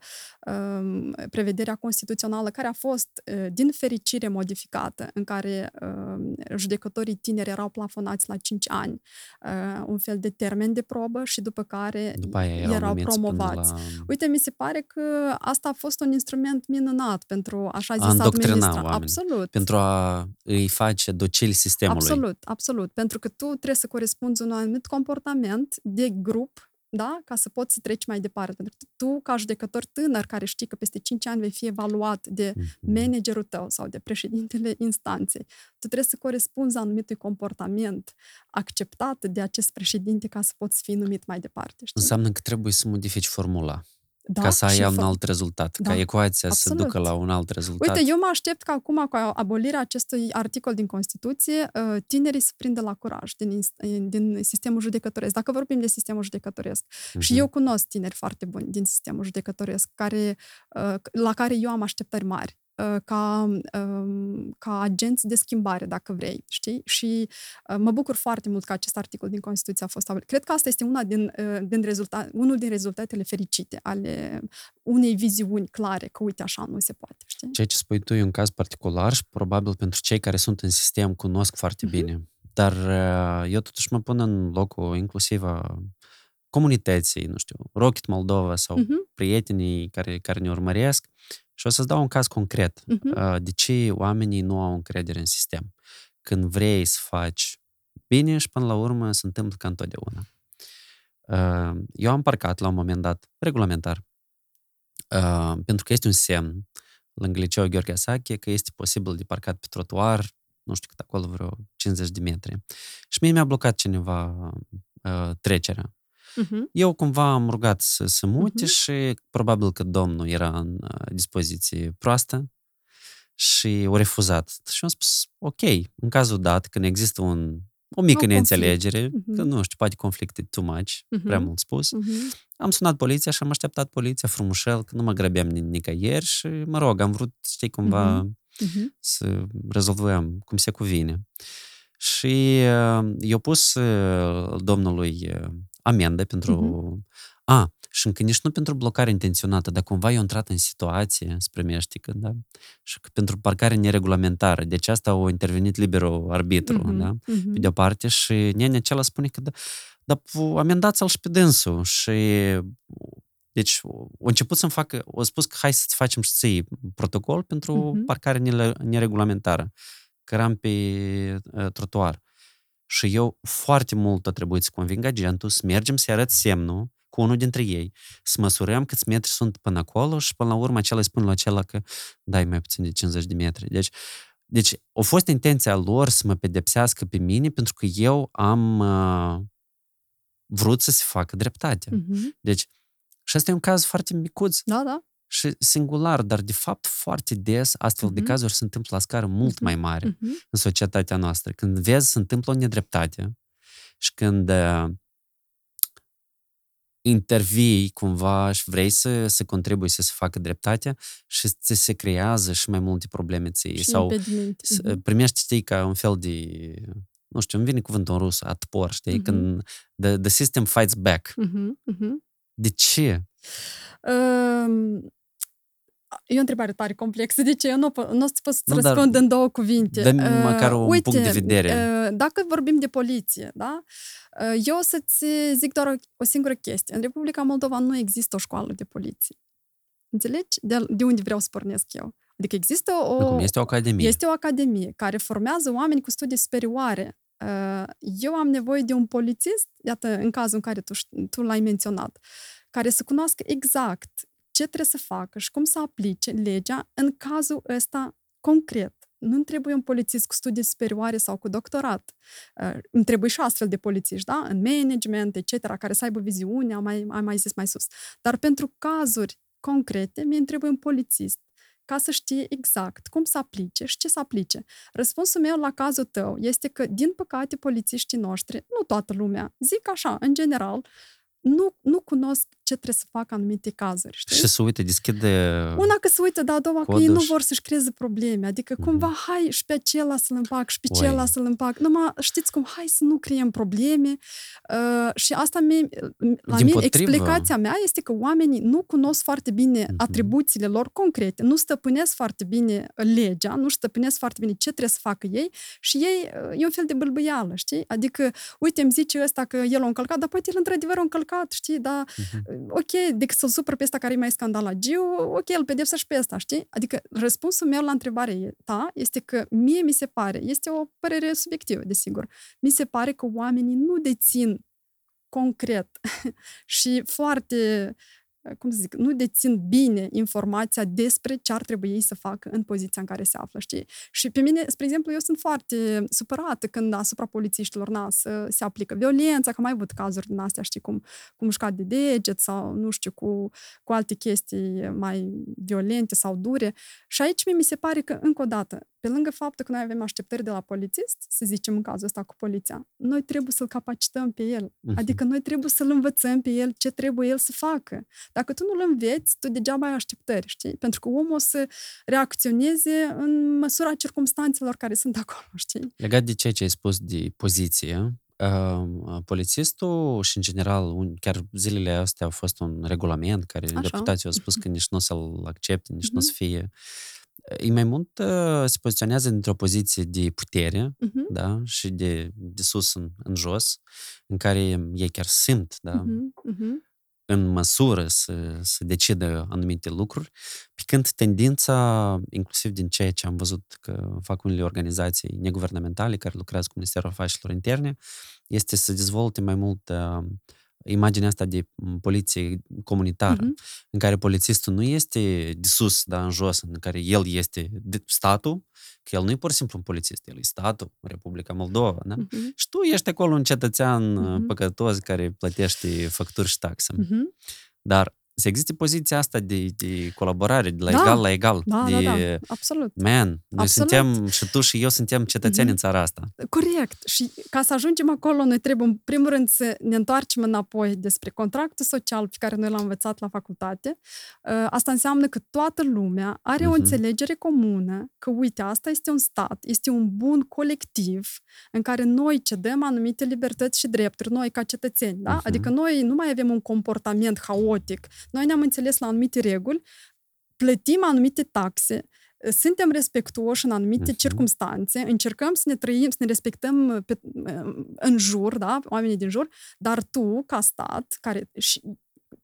prevederea constituțională care a fost, uh, din fericire, modificată, în care uh, judecătorii tineri erau plafonați la 5 ani, uh, un fel de termen de probă și după care După aia erau, erau numiți până promovați. La... Uite, mi se pare că asta a fost un instrument minunat pentru așa A zis îndoctrina administra. oamenii. Absolut. Pentru a îi face docili sistemului. Absolut, absolut. Pentru că tu trebuie să corespunzi un anumit comportament de grup, da? ca să poți să treci mai departe. Pentru că tu, ca judecător tânăr, care știi că peste 5 ani vei fi evaluat de Mhm. managerul tău sau de președintele instanței, tu trebuie să corespunzi anumitui comportament acceptat de acest președinte ca să poți fi numit mai departe. Știi? Înseamnă că trebuie să modifici formula da? ca să ai și un fă- alt rezultat, Da, ca ecuația absolut. să ducă la un alt rezultat. Uite, eu mă aștept ca acum, cu abolirea acestui articol din Constituție, uh, tinerii să prindă la curaj din, inst- din sistemul judecătoresc. Dacă vorbim de sistemul judecătoresc. Și Mhm. eu cunosc tineri foarte buni din sistemul judecătoresc, care, uh, la care eu am așteptări mari uh, ca, um, ca agenți de schimbare, dacă vrei, știi? Și uh, mă bucur foarte mult că acest articol din Constituție a fost abolit. Cred că asta este una din, uh, din rezulta- unul din rezultatele fericite ale unei viziuni clare, că uite așa nu se poate, știi? Ceea ce spui tu e un caz particular și probabil pentru cei care sunt în sistem cunosc foarte Mhm. bine. Dar uh, eu totuși mă pun în locul inclusiv a comunității, nu știu, Rocket Moldova sau Mhm, prietenii care, care ne urmăresc și o să-ți dau un caz concret. mhm. Uh, De ce oamenii nu au încredere în sistem? Când vrei să faci bine și până la urmă se întâmplă ca întotdeauna. Uh, Eu am parcat la un moment dat, regulamentar, uh, pentru că este un semn lângă liceul Gheorghe Asache că este posibil de parcat pe trotuar, nu știu cât acolo, vreo 50 de metri. Și mie mi-a blocat cineva uh, trecerea. Mhm. Eu cumva am rugat să se mute Mhm. și probabil că domnul era în uh, dispoziție proastă și o refuzat. Și am spus, ok, în cazul dat, când există un, o mică Un neînțelegere, conflict. că Mhm. nu știu, poate conflict e too much, prea Mhm. mult spus, Mhm. am sunat poliția și am așteptat poliția frumușel, că nu mă grăbeam ni- nicăieri și, mă rog, am vrut, știi, cumva Mhm. Mhm. să rezolvăm cum se cuvine. Și uh, i-a pus uh, domnului uh, amendă pentru... Mhm. A, și încă nici nu pentru blocare intenționată, dar cumva eu intrat în situație, se primește, că, da? Și că pentru parcare neregulamentară. Deci asta a intervenit liberul arbitru, Mhm. da? Mhm. Pe de-o parte și nenea acela spune că da, dar amendați-l și pe dânsul și deci a început să-mi facă, a spus că hai să-ți facem și ție protocol pentru Mhm. parcare nele- neregulamentară, că eram pe uh, trotuar. Și eu foarte mult a trebuit să conving agentul să mergem să arăt semnul cu unul dintre ei, să măsurăm câți metri sunt până acolo și până la urmă acela îi spun la acela că dai mai puțin de 50 de metri. Deci, deci a fost intenția lor să mă pedepsească pe mine pentru că eu am uh, vrut să se facă dreptate. Mhm. Deci, și asta e un caz foarte micuț Da, da. Și singular, dar de fapt foarte des astfel de Mhm. cazuri se întâmplă la scară mult Mhm. mai mare Mhm. în societatea noastră. Când vezi se întâmplă o nedreptate și când uh, intervii cumva și vrei să, să contribui să se facă dreptate și ți se creează și mai multe probleme ție. Și Sau impedimente. s- Mhm. primești, știi, ca un fel de, nu știu, îmi vine cuvântul în rusă, atpor, știi, Mhm. când the, the system fights back. Mhm. Mhm. De ce? Um, E o întrebare tare complexă. De ce? Eu nu, po- nu o să pot să Nu, dar răspund în două cuvinte. dă-mi Uh, măcar un uite, punct de vedere. uh, Dacă vorbim de poliție, da? Uh, Eu o să-ți zic doar o, o singură chestie. În Republica Moldova nu există o școală de poliție. Înțelegi? De, de unde vreau să pornesc eu? Adică există o... Nu, cum este o academie. Este o academie care formează oameni cu studii superioare. Uh, Eu am nevoie de un polițist, iată, în cazul în care tu, ș- tu l-ai menționat, care să cunoască exact ce trebuie să facă și cum să aplice legea în cazul ăsta concret. Nu trebuie un polițist cu studii superioare sau cu doctorat. Uh, Îmi trebuie și astfel de polițiști, da? În management, etc., care să aibă viziune, am mai, am mai zis mai sus. Dar pentru cazuri concrete, mie îmi trebuie un polițist ca să știe exact cum să aplice și ce să aplice. Răspunsul meu la cazul tău este că, din păcate, polițiștii noștri, nu toată lumea, zic așa, în general, nu, nu cunosc ce trebuie să facă anumite cazuri. Știi? Și să uite, deschide... Una că se uită, dar a doua că Codul ei nu și- vor să-și creeze probleme. Adică Mhm. cumva, hai și pe acela să-l împac și pe Oi. celălalt să-l împac. Numai, știți cum, hai să nu creăm probleme. Uh, și asta mie, la Din mine, potrivă. explicația mea este că oamenii nu cunosc foarte bine Mhm. atribuțiile lor concrete, nu stăpânesc foarte bine legea, nu stăpânesc foarte bine ce trebuie să facă ei și ei, uh, e un fel de bâlbâială, știi? Adică, uite, îmi zice ăsta că el a încălcat, dar poate el într-adevăr a încălcat, știi? Dar Mhm. Ok, decât să-l supăr pe ăsta care e mai scandalagiu, ok, îl pedepsă și pe ăsta, știi? Adică răspunsul meu la întrebarea ta este că mie mi se pare, este o părere subiectivă, desigur, mi se pare că oamenii nu dețin concret și foarte cum să zic, nu dețin bine informația despre ce ar trebui ei să facă în poziția în care se află, știi? Și pe mine, spre exemplu, eu sunt foarte supărată când asupra polițiștilor na, să se aplică violența, că am mai avut cazuri din astea, știi, cum, cum mușcat de deget sau, nu știu, cu, cu alte chestii mai violente sau dure. Și aici mie mi se pare că, încă o dată, pe lângă faptul că noi avem așteptări de la polițist, să zicem în cazul ăsta cu poliția, noi trebuie să-l capacităm pe el. Mhm. Adică noi trebuie să-l învățăm pe el ce trebuie el să facă. Dacă tu nu-l înveți, tu degeaba ai așteptări, știi? Pentru că omul o să reacționeze în măsura circumstanțelor care sunt acolo, știi? Legat de ceea ce ai spus de poziție, uh, polițistul și, în general, un, chiar zilele astea au fost un regulament care Așa. deputații au spus că nici nu o să-l accepte, nici nu o să Mhm. fie. E mai mult uh, se poziționează într-o poziție de putere, Mhm, da, și de, de sus în, în jos, în care ei chiar simt, da, mhm, mhm. în măsură să, să decidă anumite lucruri, pe când tendința, inclusiv din ceea ce am văzut că fac unele organizații neguvernamentale care lucrează cu Ministerul Afacerilor Interne, este să dezvolte mai mult uh, imaginea asta de m, poliție comunitară, Mhm. în care polițistul nu este de sus, da, în jos, în care el este de, statul, că el nu e pur și simplu un polițist, el e statul, Republica Moldova, da? Mhm, Și tu ești acolo un cetățean Mhm. uh, păcătos care plătește facturi și taxe. mhm. Dar să existe poziția asta de, de colaborare, de la Da. egal la egal. Da, de, da, da, absolut. Man, noi Absolut. suntem, și tu și eu suntem cetățeni Mhm. în țara asta. Corect. Și ca să ajungem acolo, noi trebuie, în primul rând, să ne întoarcem înapoi despre contractul social pe care noi l-am învățat la facultate. Uh, Asta înseamnă că toată lumea are o Mhm. înțelegere comună că, uite, asta este un stat, este un bun colectiv în care noi cedăm anumite libertăți și drepturi, noi ca cetățeni, da? Mhm. Adică noi nu mai avem un comportament haotic. Noi ne-am înțeles la anumite reguli, plătim anumite taxe, suntem respectuoși în anumite Mhm. circumstanțe, încercăm să ne trăim, să ne respectăm pe, în jur, da, oamenii din jur, dar tu, ca stat, care și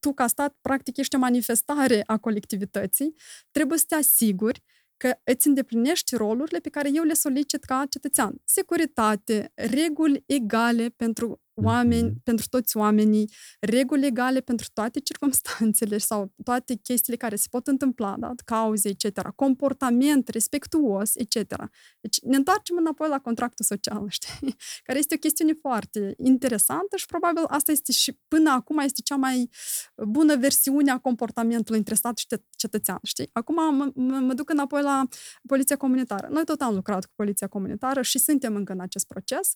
tu, ca stat, practic ești o manifestare a colectivității, trebuie să te asiguri că îți îndeplinești rolurile pe care eu le solicit ca cetățean. Securitate, reguli egale pentru oameni, Mhm. pentru toți oamenii, reguli egale pentru toate circumstanțele sau toate chestiile care se pot întâmpla, da? cauze, etc., comportament respectuos, etc. Deci ne întoarcem înapoi la contractul social, știi? Care este o chestiune foarte interesantă și probabil asta este și până acum este cea mai bună versiune a comportamentului între stat și cet- cetățean, știi? Acum mă, mă, mă duc înapoi la poliția comunitară. Noi tot am lucrat cu poliția comunitară și suntem încă în acest proces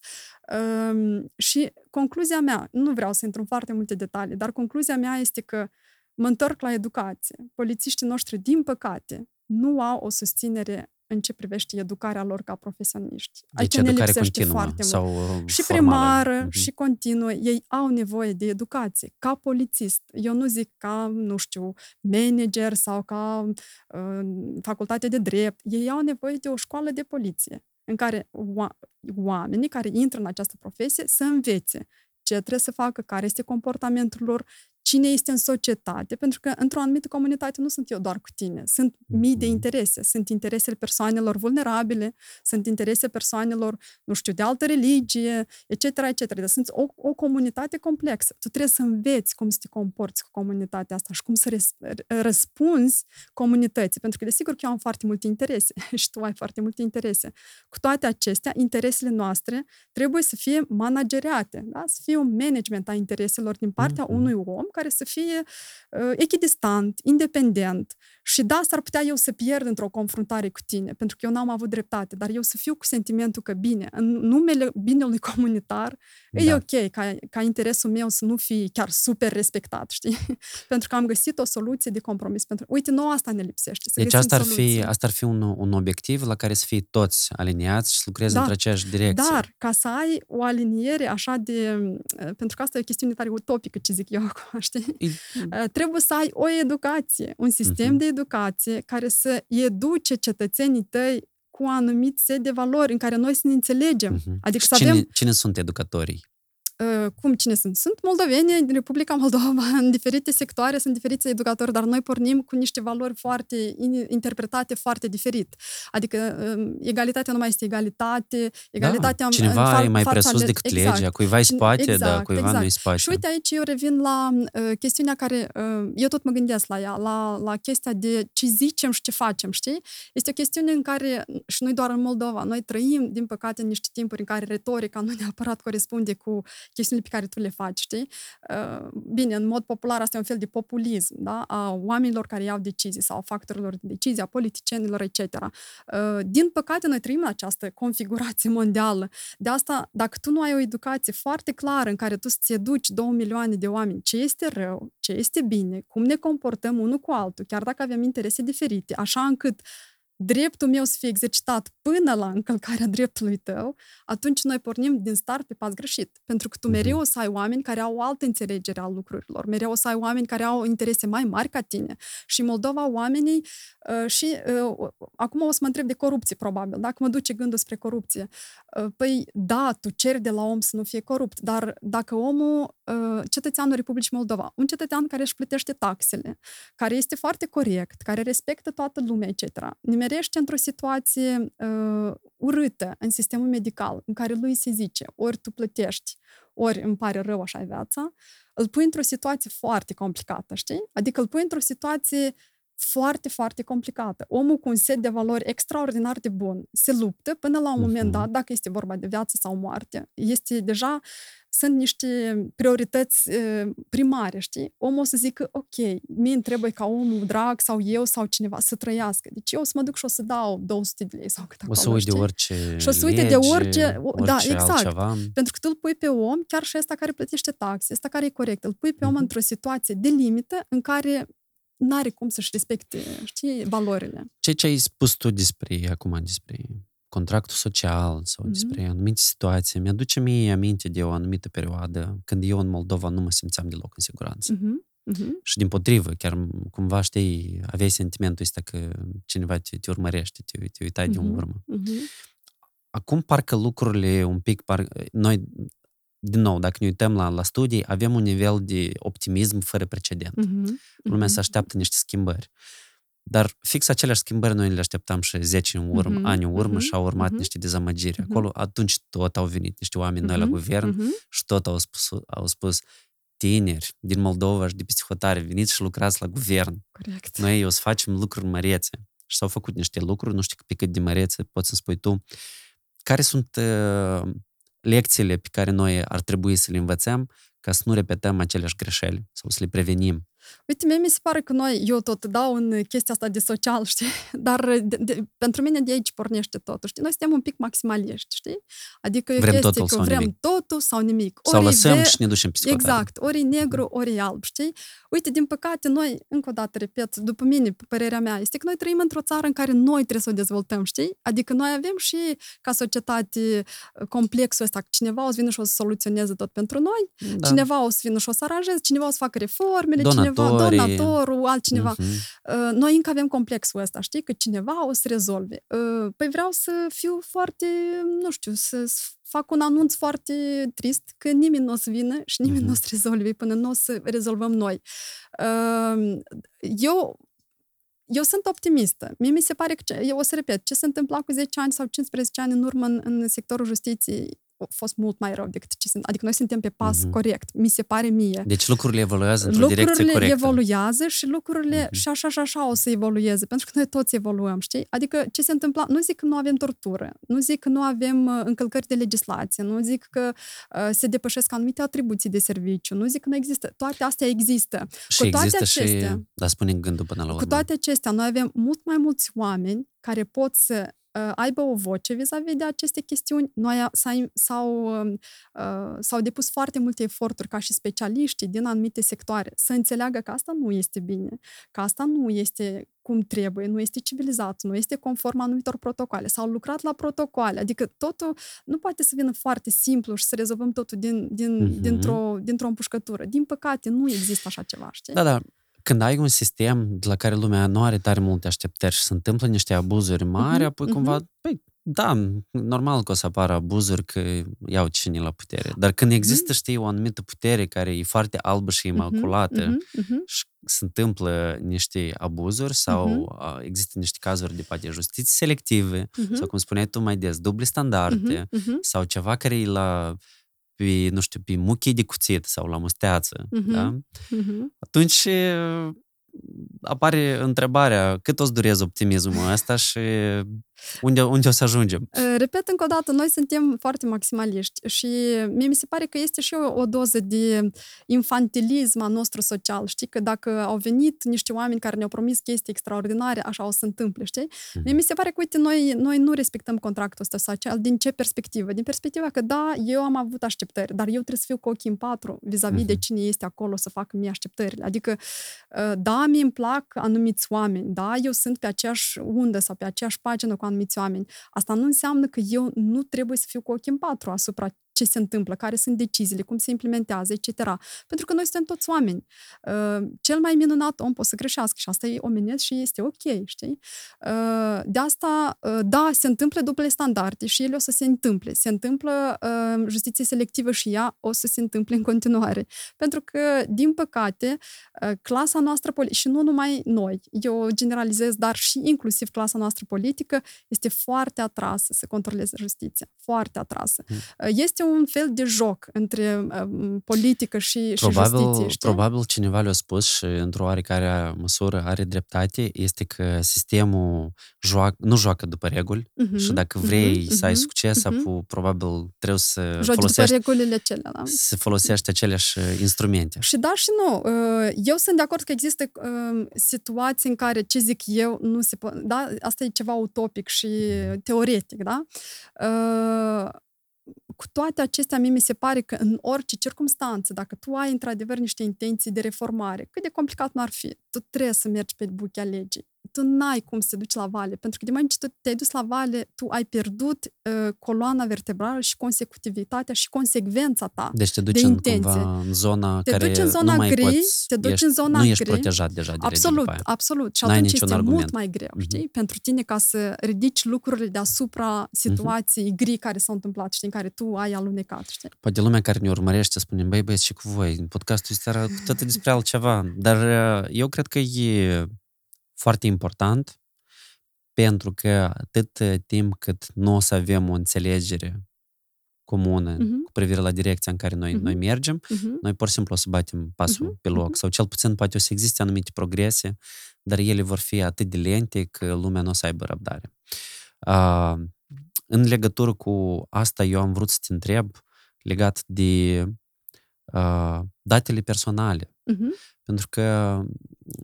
um, și concluzia mea, nu vreau să intru în foarte multe detalii, dar concluzia mea este că mă întorc la educație. Polițiștii noștri, din păcate, nu au o susținere în ce privește educarea lor ca profesioniști. Deci ne educare lipsește continuă foarte mult. sau uh, Și formală. primară, Mhm. și continuă. Ei au nevoie de educație. Ca polițist, eu nu zic ca, nu știu, manager sau ca uh, facultate de drept. Ei au nevoie de o școală de poliție în care oa- oamenii care intră în această profesie să învețe ce trebuie să facă, care este comportamentul lor, cine este în societate, pentru că într-o anumită comunitate nu sunt eu doar cu tine, sunt mii de Mhm. interese, sunt interesele persoanelor vulnerabile, sunt interese persoanelor, nu știu, de altă religie, etc., etc. Deci sunt o, o comunitate complexă. Tu trebuie să înveți cum să te comporți cu comunitatea asta și cum să res, răspunzi comunității, pentru că desigur că eu am foarte multe interese și tu ai foarte multe interese. Cu toate acestea, interesele noastre trebuie să fie manageriate, da? să fie un management a intereselor din partea Mhm. unui om care să fie uh, echidistant, independent și da, s-ar putea eu să pierd într-o confruntare cu tine, pentru că eu n-am avut dreptate, dar eu să fiu cu sentimentul că bine, în numele binelui comunitar, da. e ok ca, ca interesul meu să nu fie chiar super respectat, știi? pentru că am găsit o soluție de compromis. Pentru... Uite, nouă asta ne lipsește. Să deci asta ar, fi, asta ar fi un, un obiectiv la care să fie toți aliniați și să lucreze da. într-aceeași direcție. Dar, ca să ai o aliniere așa de... Pentru că asta e o chestiune tare utopică, ce zic eu acum, știi? E... Trebuie să ai o educație, un sistem uh-huh. de educație care să educe cetățenii tăi cu anumit set de valori în care noi să ne înțelegem. Uh-huh. Adică să cine, avem... cine sunt educatorii? Uh, cum cine sunt? Sunt moldoveni din Republica Moldova, în diferite sectoare, sunt diferiți educatori, dar noi pornim cu niște valori foarte interpretate foarte diferit. Adică um, egalitatea nu mai este egalitate, egalitatea... Da, cineva în, e mai presus decât exact. legea, cuiva e spate, exact, dar cuiva exact. nu e spate. Și uite aici eu revin la uh, chestiunea care uh, eu tot mă gândesc la ea, la, la chestia de ce zicem și ce facem, știi? Este o chestiune în care, și nu doar în Moldova, noi trăim, din păcate, în niște timpuri în care retorica nu neapărat corespunde cu chestiunile pe care tu le faci, știi? Uh, bine, în mod popular asta e un fel de populism, da? A oamenilor care iau decizii sau a factorilor de decizii, a politicienilor, etc. Uh, din păcate, noi trăim în această configurație mondială. De asta, dacă tu nu ai o educație foarte clară în care tu să-ți educi două milioane de oameni ce este rău, ce este bine, cum ne comportăm unul cu altul, chiar dacă avem interese diferite, așa încât dreptul meu să fie exercitat până la încălcarea dreptului tău, atunci noi pornim din start pe pas greșit. Pentru că tu mhm. mereu o să ai oameni care au o altă înțelegere a lucrurilor, mereu o să ai oameni care au interese mai mari ca tine. Și în Moldova oamenii uh, și uh, acum o să mă întreb de corupție, probabil, dacă mă duce gândul spre corupție. Uh, păi da, tu ceri de la om să nu fie corupt, dar dacă omul, uh, cetățeanul Republicii Moldova, un cetățean care își plătește taxele, care este foarte corect, care respectă toată lumea, etc., nimerește într-o situație uh, urâtă în sistemul medical, în care lui se zice, ori tu plătești, ori îmi pare rău așa viața, îl pui într-o situație foarte complicată, știi? Adică îl pui într-o situație foarte, foarte complicată. Omul cu un set de valori extraordinar de bun se luptă până la un moment dat, dacă este vorba de viață sau moarte. Este deja, sunt niște priorități primare, știi? Omul o să zică, ok, mie îmi trebuie ca omul drag sau eu sau cineva să trăiască. Deci eu o să mă duc și o să dau 200 de lei sau cât acolo, O să uite de orice Și o să uite de orice, orice da, exact. Altceva. Pentru că tu îl pui pe om, chiar și ăsta care plătește taxe, ăsta care e corect, îl pui pe om mm-hmm. într-o situație de limită în care n-are cum să-și respecte, știi, valorile. Ce ce ai spus tu despre, acum, despre contractul social sau mm-hmm. despre anumite situații, mi-aduce mie aminte de o anumită perioadă când eu în Moldova nu mă simțeam deloc în siguranță. Mm-hmm. Uh-huh. Și din potrivă, chiar cumva, știi, aveai sentimentul ăsta că cineva te, te urmărește, te, te uitai uh-huh. de în urmă. Uh-huh. Acum parcă lucrurile un pic, par, noi din nou, dacă ne uităm la, la studii, avem un nivel de optimism fără precedent. Uh-huh. Lumea uh-huh. se așteaptă niște schimbări. Dar fix aceleași schimbări noi le așteptam și 10 în urmă, uh-huh. ani în urmă uh-huh. și au urmat uh-huh. niște dezamăgiri. Uh-huh. Acolo atunci tot au venit niște oameni uh-huh. noi la guvern uh-huh. și tot au spus, au spus tineri din Moldova și de peste hotare, veniți și lucrați la guvern. Corect. Noi o să facem lucruri mărețe. Și s-au făcut niște lucruri, nu știu pe cât de mărețe, poți să spui tu. Care sunt uh, lecțiile pe care noi ar trebui să le învățăm ca să nu repetăm aceleași greșeli sau să le prevenim. Uite, mie mi se pare că noi, eu tot dau în chestia asta de social, știi? Dar de, de, pentru mine de aici pornește totul, știi? Noi suntem un pic maximaliști, știi? Adică vrem chestie totul că sau vrem nimic. totul sau nimic. Ori sau lăsăm ve- și ne ducem psihotară. Exact, ori e negru, ori e alb, știi? Uite, din păcate, noi, încă o dată, repet, după mine, părerea mea, este că noi trăim într-o țară în care noi trebuie să o dezvoltăm, știi? Adică noi avem și, ca societate, complexul ăsta, că cineva o să vină și o să soluționeze tot pentru noi, da. cineva o să vină și o să aranjeze, cineva o să facă reformele, cineva Donatorii. donatorul, altcineva. Uh-huh. Noi încă avem complexul ăsta, știi? Că cineva o să rezolve. Uh, păi vreau să fiu foarte, nu știu, să fac un anunț foarte trist că nimeni nu o să vină și nimeni uh-huh. nu o să rezolve până nu o să rezolvăm noi. Uh, eu eu sunt optimistă. Mie mi se pare că, eu o să repet, ce se întâmpla cu 10 ani sau 15 ani în urmă în, în sectorul justiției a fost mult mai rău decât ce sunt. Adică noi suntem pe pas Mhm. corect, mi se pare mie. Deci lucrurile evoluează într-o direcție lucrurile corectă. evoluează și lucrurile Mhm. și așa și așa o să evolueze, pentru că noi toți evoluăm, știi? Adică ce se întâmplă, nu zic că nu avem tortură, nu zic că nu avem uh, încălcări de legislație, nu zic că uh, se depășesc anumite atribuții de serviciu, nu zic că nu există. Toate astea există. Și Cu toate există acestea- și... Da, spune gândul până la urmă. Cu toate acestea, noi avem mult mai mulți oameni care pot să uh, aibă o voce vis-a-vis de aceste chestiuni. Noi a- s-a- s-au, um, uh, s-au depus foarte multe eforturi ca și specialiștii din anumite sectoare să înțeleagă că asta nu este bine, că asta nu este cum trebuie, nu este civilizat, nu este conform anumitor protocoale. S-au lucrat la protocoale, adică totul nu poate să vină foarte simplu și să rezolvăm totul din, din, Mhm. dintr-o, dintr-o împușcătură. Din păcate, nu există așa ceva, știi? Da, da. Când ai un sistem de la care lumea nu are tare multe așteptări și se întâmplă niște abuzuri mari, Mhm, apoi mhm. cumva, păi, da, normal că o să apară abuzuri că iau cine la putere. Dar când există, știi, o anumită putere care e foarte albă și imaculată Mhm, mhm, și se întâmplă niște abuzuri sau Mhm. a, există niște cazuri de poate justiție selective mhm, sau, cum spuneai tu mai des, duble standarde mhm, mhm. sau ceva care e la pe, nu știu, pe muchii de cuțit sau la musteață, Mhm. da? Mhm. atunci e, apare întrebarea cât o să dureze optimismul ăsta și unde, unde o să ajungem. Uh, Repet încă o dată, noi suntem foarte maximaliști și mie mi se pare că este și o, o doză de infantilism a nostru social. Știi că dacă au venit niște oameni care ne-au promis chestii extraordinare, așa o să se întâmple, știi? Mie mi se pare că, uite, noi, noi nu respectăm contractul ăsta social. Din ce perspectivă? Din perspectiva că, da, eu am avut așteptări, dar eu trebuie să fiu cu ochii în patru vis-a-vis de Mhm. cine este acolo să facă mie așteptările. Adică, uh, da, mie îmi plac anumiți oameni, da, eu sunt pe aceeași undă sau pe aceeași pagină cu anumiți oameni. Asta nu înseamnă că eu nu trebuie să fiu cu ochii în patru asupra ce se întâmplă, care sunt deciziile, cum se implementează, etc. Pentru că noi suntem toți oameni. Uh, Cel mai minunat om poate să greșească și asta e omenesc și este ok, știi? Uh, De asta, uh, da, se întâmplă duble standarde și ele o să se întâmple. Se întâmplă uh, justiție selectivă și ea o să se întâmple în continuare. Pentru că, din păcate, uh, clasa noastră politică, și nu numai noi, eu generalizez, dar și inclusiv clasa noastră politică, este foarte atrasă să controleze justiția. Foarte atrasă. Mm. Uh, Este un fel de joc între uh, politică și, și Probabil, justiție, știi? probabil cineva le-a spus și într-o oarecare măsură are dreptate, este că sistemul joacă, nu joacă după reguli Mhm, și dacă mhm, vrei să ai mhm, succes, mhm. apoi probabil trebuie să Joci după folosești, regulile acelea, da? să folosești aceleași instrumente. Și da și nu. Uh, Eu sunt de acord că există uh, situații în care ce zic eu nu se poate. Da? Asta e ceva utopic și teoretic, da? Uh, Cu toate acestea, mie mi se pare că în orice circunstanță, dacă tu ai într-adevăr niște intenții de reformare, cât de complicat nu ar fi, tu trebuie să mergi pe buchea legii. Tu n-ai cum să te duci la vale, pentru că de moment ce tu te-ai dus la vale, tu ai pierdut uh, coloana vertebrală și consecutivitatea și consecvența ta. Deci te duci de în, intenție. cumva în zona Te care duci în zona nu mai gri, poți, te duci ești, în zona nu ești gri. protejat deja de reguli Absolut, după aia. absolut. Și N-ai atunci niciun este argument. mult mai greu, Mhm. știi? Pentru tine ca să ridici lucrurile deasupra situației gri care s-au întâmplat, știi, în care tu ai alunecat, știi? Poate lumea care ne urmărește spune, băi, băieți, și cu voi, podcastul este era tot despre altceva. Dar uh, eu cred că e foarte important pentru că atât timp cât nu o să avem o înțelegere comună Mhm. cu privire la direcția în care noi, Mhm. noi mergem, Mhm. noi pur și simplu o să batem pasul Mhm, pe loc. mhm. Sau cel puțin poate o să existe anumite progrese, dar ele vor fi atât de lente că lumea nu o să aibă răbdare. Uh, în legătură cu asta, eu am vrut să te întreb legat de uh, datele personale. Mhm. Pentru că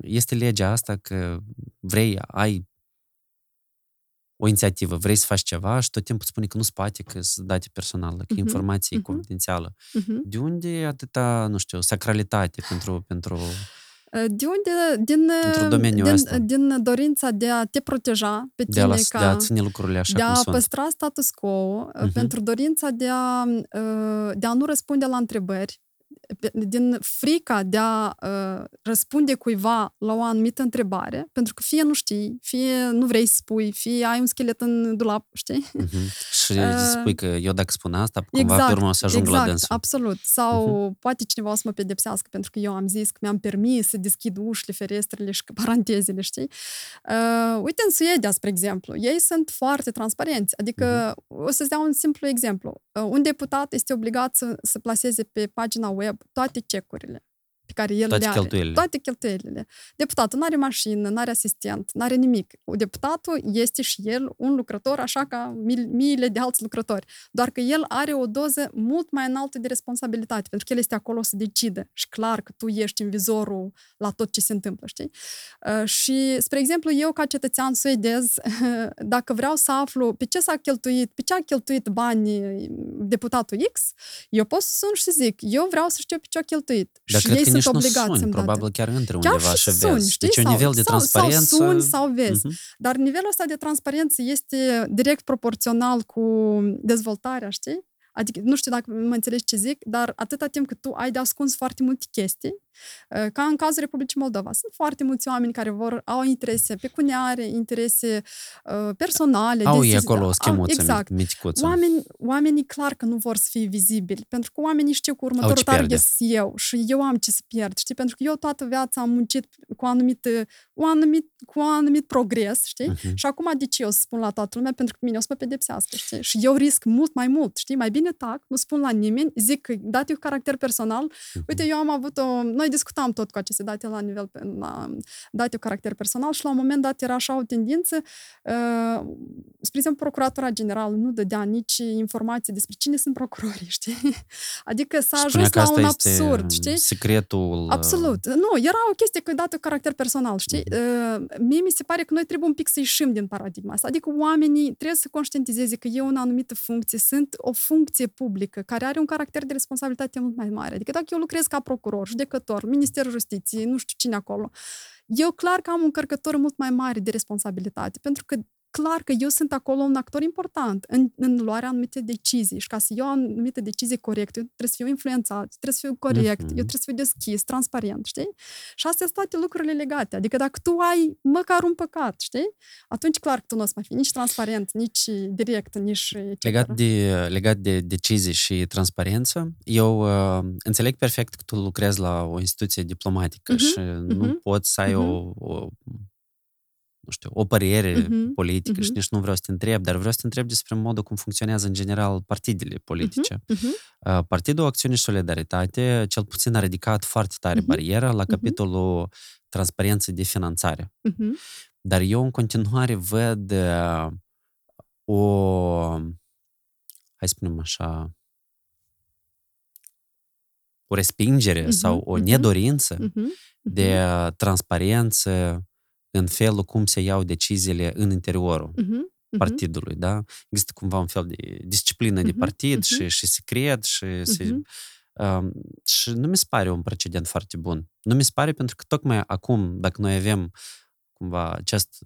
este legea asta că vrei, ai o inițiativă, vrei să faci ceva și tot timpul spune că nu spate că sunt date personale, că Mhm, informație e mhm. confidențială. Mhm. De unde atâta, nu știu, sacralitate pentru, pentru De unde? Din, Într-un domeniu din, ăsta. din dorința de a te proteja pe de a, tine las, ca... de a ține lucrurile așa de cum a sunt. păstra status quo, Mhm. pentru dorința de a, uh, de a nu răspunde la întrebări, pe- din frica de a uh, răspunde cuiva la o anumită întrebare, pentru că fie nu știi, fie nu vrei să spui, fie ai un schelet în dulap, știi? Mhm. Și Uh, spui că eu dacă spun asta, cumva pe urmă o să ajung exact, la dânsul. absolut. Sau Mhm. poate cineva o să mă pedepsească pentru că eu am zis că mi-am permis să deschid ușile, ferestrele și parantezele, știi? Uh, uite, în Suedia, spre exemplu, ei sunt foarte transparenți. Adică, Mhm. o să-ți dau un simplu exemplu. uh, un deputat este obligat să, să plaseze pe pagina web toate cecurile pe care el Toate le are. cheltuielile. Toate cheltuielile. Deputatul nu are mașină, nu are asistent, nu are nimic. Deputatul este și el un lucrător, așa ca mii- miile de alți lucrători. Doar că el are o doză mult mai înaltă de responsabilitate, pentru că el este acolo să decide. Și clar că tu ești în vizorul la tot ce se întâmplă, știi? Uh, Și, spre exemplu, eu ca cetățean suedez, dacă vreau să aflu pe ce s-a cheltuit, pe ce a cheltuit banii deputatul X, eu pot să sun și să zic, eu vreau să știu pe ce a cheltuit. Dar și cred ei că sunt nici nu obligați suni, să-mi date. probabil chiar între Chiar undeva și și suni, vezi. știi? Deci un sau, nivel de sau, transparență... Sau suni sau vezi. Mhm. Dar nivelul ăsta de transparență este direct proporțional cu dezvoltarea, știi? Adică, nu știu dacă mă înțelegi ce zic, dar atâta timp cât tu ai de ascuns foarte multe chestii, uh, ca în cazul Republicii Moldova, sunt foarte mulți oameni care vor, au interese pecuniare, interese uh, personale. Au de ei zi- acolo o au- schemuță Exact. miticuță. Oameni, oamenii clar că nu vor să fie vizibili, pentru că oamenii știu că următorul ce target pierde. sunt eu și eu am ce să pierd, știi? Pentru că eu toată viața am muncit cu anumit, cu anumit, cu anumit progres, știi? Mhm. Și acum de ce eu să spun la toată lumea? Pentru că mine o să mă pedepsească, știi? Și eu risc mult mai mult, știi? Mai bine tac, nu spun la nimeni, zic că date cu caracter personal. Mhm. Uite, eu am avut o... Noi discutam tot cu aceste date la nivel... pe- La, date cu caracter personal și la un moment dat era așa o tendință uh, spre exemplu, Procuratura Generală nu dădea nici informații despre cine sunt procurorii, știi? Adică s-a Spunea ajuns că la asta un este absurd, știi? secretul... Absolut. Nu, era o chestie că dată cu caracter personal, știi? Uh, Mie mi se pare că noi trebuie un pic să ieșim din paradigma asta. Adică oamenii trebuie să conștientizeze că e o anumită funcție, sunt o funcție publică care are un caracter de responsabilitate mult mai mare. Adică dacă eu lucrez ca procuror, judecător, Ministerul Justiției, nu știu cine acolo, eu clar că am un încărcător mult mai mare de responsabilitate, pentru că clar că eu sunt acolo un actor important în, în luarea anumite decizii și ca să iau anumite decizii corecte, eu trebuie să fiu influențat, trebuie să fiu corect, Mhm. eu trebuie să fiu deschis, transparent, știi? Și astea sunt toate lucrurile legate. Adică dacă tu ai măcar un păcat, știi? Atunci clar că tu nu o să mai fii nici transparent, nici direct, nici etc. Legat de, legat de decizii și transparență, eu uh, înțeleg perfect că tu lucrezi la o instituție diplomatică Mhm, și nu mhm, poți să ai mhm. o, o, nu știu, o părere Mhm, politică și mhm. nici nu vreau să te întreb, dar vreau să te întreb despre modul cum funcționează în general partidele politice. Mhm. Uh, Partidul Acțiune și Solidaritate, cel puțin a ridicat foarte tare Mhm, bariera la capitolul transparență de finanțare. Mhm. Dar eu în continuare văd uh, o, hai să spunem așa, o respingere Mhm, sau o mhm. nedorință Mhm. de transparență în felul cum se iau deciziile în interiorul Mhm. Mhm. partidului, da? Există cumva un fel de disciplină de Mhm, partid mhm. și, și secret și, se, Mhm. um, și nu mi se pare un precedent foarte bun. Nu mi se pare pentru că tocmai acum, dacă noi avem cumva acest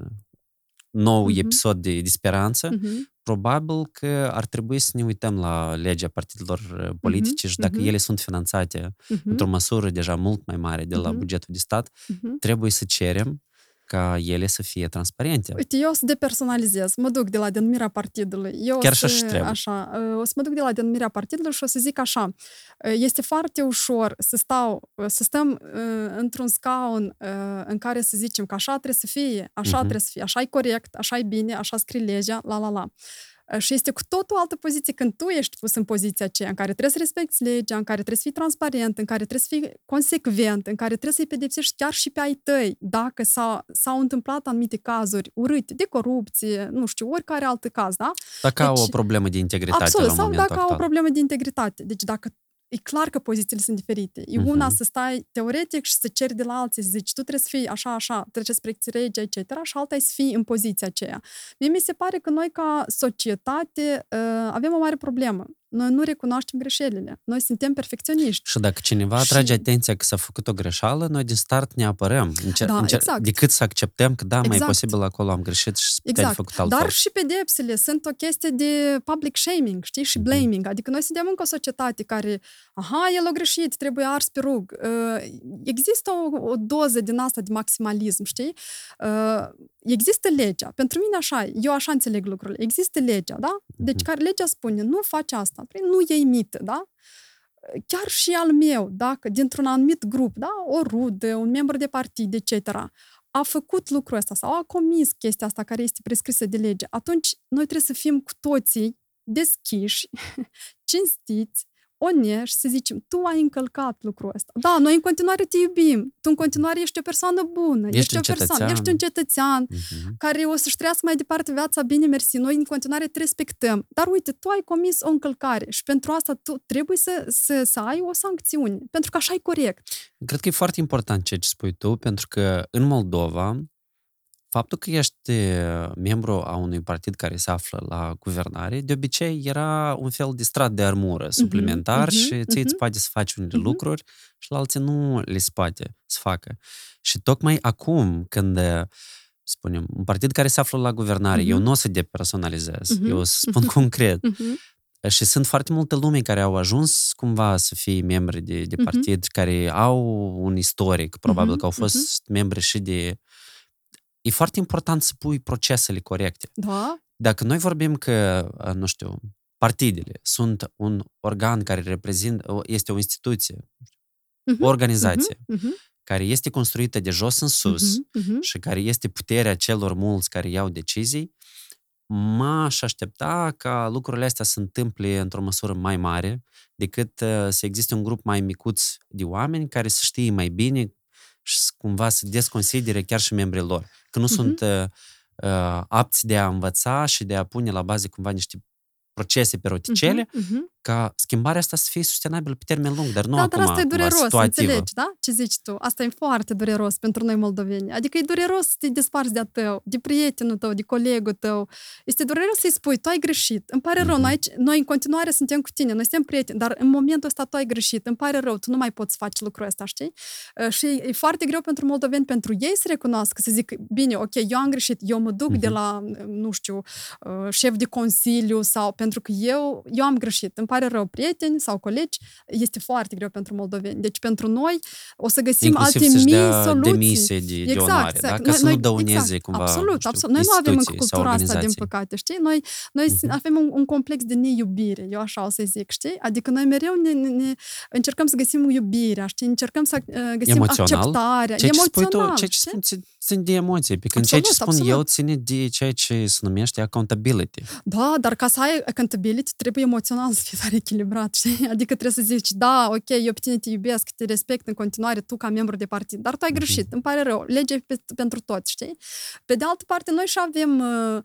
nou Mhm. episod de, de speranță, Mhm. probabil că ar trebui să ne uităm la legea partidelor uh, politice și dacă mhm. ele sunt finanțate Mhm. într-o măsură deja mult mai mare de la Mhm. bugetul de stat, Mhm. trebuie să cerem ca ele să fie transparente. Uite, eu o să depersonalizez, mă duc de la denumirea partidului. Eu Chiar o și să, așa trebuie. Așa, uh, o să mă duc de la denumirea partidului și o să zic așa. uh, Este foarte ușor să stau, uh, să stăm uh, într-un scaun uh, în care să zicem că așa trebuie să fie, așa Mhm. trebuie să fie, așa e corect, așa e bine, așa scrie legea, la la la. Uh, Și este cu totul altă poziție când tu ești pus în poziția aceea în care trebuie să respecti legea, în care trebuie să fii transparent, în care trebuie să fii consecvent, în care trebuie să-i pedepsești chiar și pe ai tăi, dacă s-a, s-au întâmplat anumite cazuri urâte, de corupție, nu știu, oricare alt caz, da? Dacă au o Deci, problemă de integritate Absolut, la sau momentul dacă au o actual. problemă de integritate. Deci dacă e clar că pozițiile sunt diferite. E Mhm. una să stai teoretic și să ceri de la alții, să zici, tu trebuie să fii așa, așa, treceți spre legea, etc. Și alta e să fii în poziția aceea. Mie mi se pare că noi, ca societate, uh, avem o mare problemă. Noi nu recunoaștem greșelile. Noi suntem perfecționiști. Și dacă cineva Și- atrage atenția că s-a făcut o greșeală, noi din start ne apărăm. Încer- Da, încer- exact. Decât să acceptăm că da, mai e Exact. posibil acolo am greșit și să putem Exact. făcut altfel. Dar și pedepsele sunt o chestie de public shaming, știi, și Mhm. blaming. Adică noi suntem încă o societate care, aha, el a greșit, trebuie ars pe rug. Uh, Există o, o doză din asta de maximalism, știi? Uh, Există legea. Pentru mine așa, e, eu așa înțeleg lucrurile. Există legea, da? Deci Mhm. care legea spune, nu faci asta, Păi nu iei mită, da? Chiar și al meu, dacă dintr-un anumit grup, da, o rudă, un membru de partid, etc., a făcut lucrul ăsta sau a comis chestia asta care este prescrisă de lege, atunci noi trebuie să fim cu toții deschiși, cinstiți, onești, să zicem, tu ai încălcat lucrul ăsta. Da, noi în continuare te iubim. Tu în continuare ești o persoană bună. Ești ești un o persoană, cetățean. ești un cetățean Mhm. care o să-și trăiască mai departe viața bine, mersi. Noi în continuare te respectăm. Dar uite, tu ai comis o încălcare și pentru asta tu trebuie să, să, să ai o sancțiune. Pentru că așa e corect. Cred că e foarte important ceea ce spui tu, pentru că în Moldova, faptul că ești uh, membru a unui partid care se află la guvernare, de obicei era un fel de strat de armură suplimentar mhm, și ție îți mhm. poate să faci unele Mhm. lucruri și la alții nu le se poate să facă. Și tocmai acum, când uh, spunem, un partid care se află la guvernare, eu Mhm. nu o să depersonalizez, Mhm, eu o să spun mhm. concret, Mhm. și sunt foarte multe lume care au ajuns cumva să fie membri de, de Mhm. partid, care au un istoric, probabil Mhm, că au fost membri și de... E foarte important să pui procesele corecte. Da? Dacă noi vorbim că, uh, nu știu, partidele sunt un organ care reprezintă, o- este o instituție, Mhm, o organizație, mhm, care este construită de jos în sus mhm, mhm. și care este puterea celor mulți care iau decizii, m-aș aștepta ca lucrurile astea să întâmple într-o măsură mai mare decât uh, să existe un grup mai micuț de oameni care să știe mai bine și să- cumva să desconsidere chiar și membrii lor. Că nu Mhm. sunt uh, uh, apți de a învăța și de a pune la bază cumva niște procese pe roticele, Mhm, mhm. Ca schimbarea asta să fie sustenabilă pe termen lung, dar nu da, acum, dar asta e cumva, dureros, situativă. înțelegi, da? Ce zici tu? Asta e foarte dureros pentru noi moldoveni. Adică e dureros să te desparți de-a tău, de prietenul tău, de colegul tău. Este dureros să-i spui, tu ai greșit, îmi pare rău, Mhm. noi, noi în continuare suntem cu tine, noi suntem prieteni, dar în momentul ăsta tu ai greșit, îmi pare rău, tu nu mai poți să faci lucrul ăsta, știi? Uh, Și e foarte greu pentru moldoveni, pentru ei să recunoască, să zic, bine, ok, eu am greșit, eu mă duc de Mhm. la, nu știu, uh, șef de consiliu sau pentru că eu, eu am greșit, îmi pare rău, prieteni sau colegi, este foarte greu pentru moldoveni. Deci pentru noi o să găsim Inclusiv alte să-și mii dea soluții. demisie de, de onoare, da? ca Noi- să noi- nu dăuneze exact, cumva Absolut, nu știu, absolut. Noi nu avem încă instituții sau cultura asta, din organizații. păcate, știi? Noi, noi Mhm. avem un, un complex de neiubire, eu așa o să zic, știi? Adică noi mereu ne, ne, ne încercăm să găsim iubirea, știi? Încercăm să uh, găsim Emoțional. acceptarea. Ceea ce spui tu, emoțional, ceea ce știi? spun, țin- țin de emoție, pe când Absolut, ceea ce spun absolut. eu ține de ceea ce se numește accountability. Da, dar ca să ai accountability, trebuie emoțional să fii tare echilibrat, știi? Adică trebuie să zici, da, ok, eu pe tine te iubesc, te respect în continuare, tu ca membru de partid, dar tu ai Mhm. greșit, îmi pare rău, lege pe, pentru toți, știi? Pe de altă parte, noi și avem uh,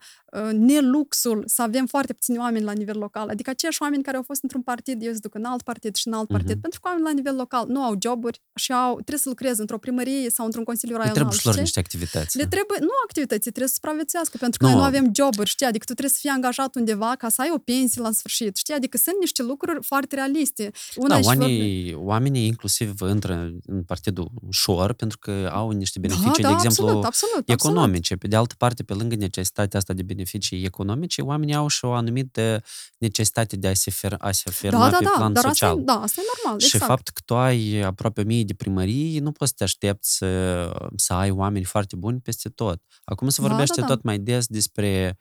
uh, neluxul să avem foarte puțini oameni la nivel local, adică aceiași oameni care au fost într-un partid, eu se duc în alt partid și în alt partid, Mhm. pentru că oamenii la nivel local nu au joburi și au, trebuie să lucreze într-o primărie sau într-un consiliu Le raional, trebuie și lor știi? niște activități. Le trebuie, nu activități, trebuie să supraviețuiască, pentru că Nu. noi nu avem joburi, știi? Adică tu trebuie să fii angajat undeva ca să ai o pensie la sfârșit, știi? Adică sunt niște lucruri foarte realiste. Una Da, și vorbe- oamenii, oamenii inclusiv intră în partidul ușor pentru că au niște beneficii, da, de da, exemplu, absolut, absolut, economice. Pe de altă parte, pe lângă necesitatea asta de beneficii economice, oamenii au și o anumită necesitate de a se, fer- a se Absolut. afirma Da, da, pe da, plan dar asta, social. e, da, asta e normal, Și exact. fapt că tu ai aproape o mie de primării, nu poți să te aștepți să, să ai oameni foarte buni peste tot. Acum se Da, vorbește da, da. tot mai des despre,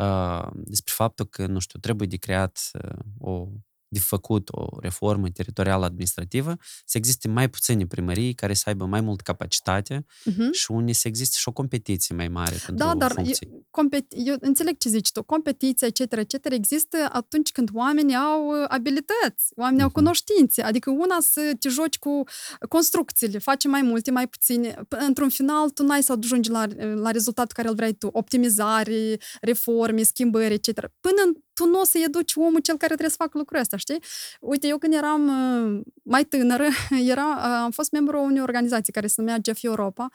uh, despre faptul că, nu știu, trebuie de creat uh, o de făcut o reformă teritorială administrativă, să existe mai puține primării care să aibă mai mult capacitate Mhm. și unde să existe și o competiție mai mare pentru Da, dar funcții. eu, compet- eu înțeleg ce zici tu. Competiția, etc., etc., există atunci când oamenii au uh, abilități, oamenii au Mhm. cunoștințe. Adică una să te joci cu construcțiile, faci mai multe, mai puține. P- Într-un final, tu n-ai să ajungi la, la rezultatul care îl vrei tu. Optimizare, reforme, schimbări, etc. Până în- tu nu o să educi omul cel care trebuie să facă lucrul ăsta, știi? Uite, eu când eram uh, mai tânără, era, uh, am fost membru unei organizații care se numea Jeff Europa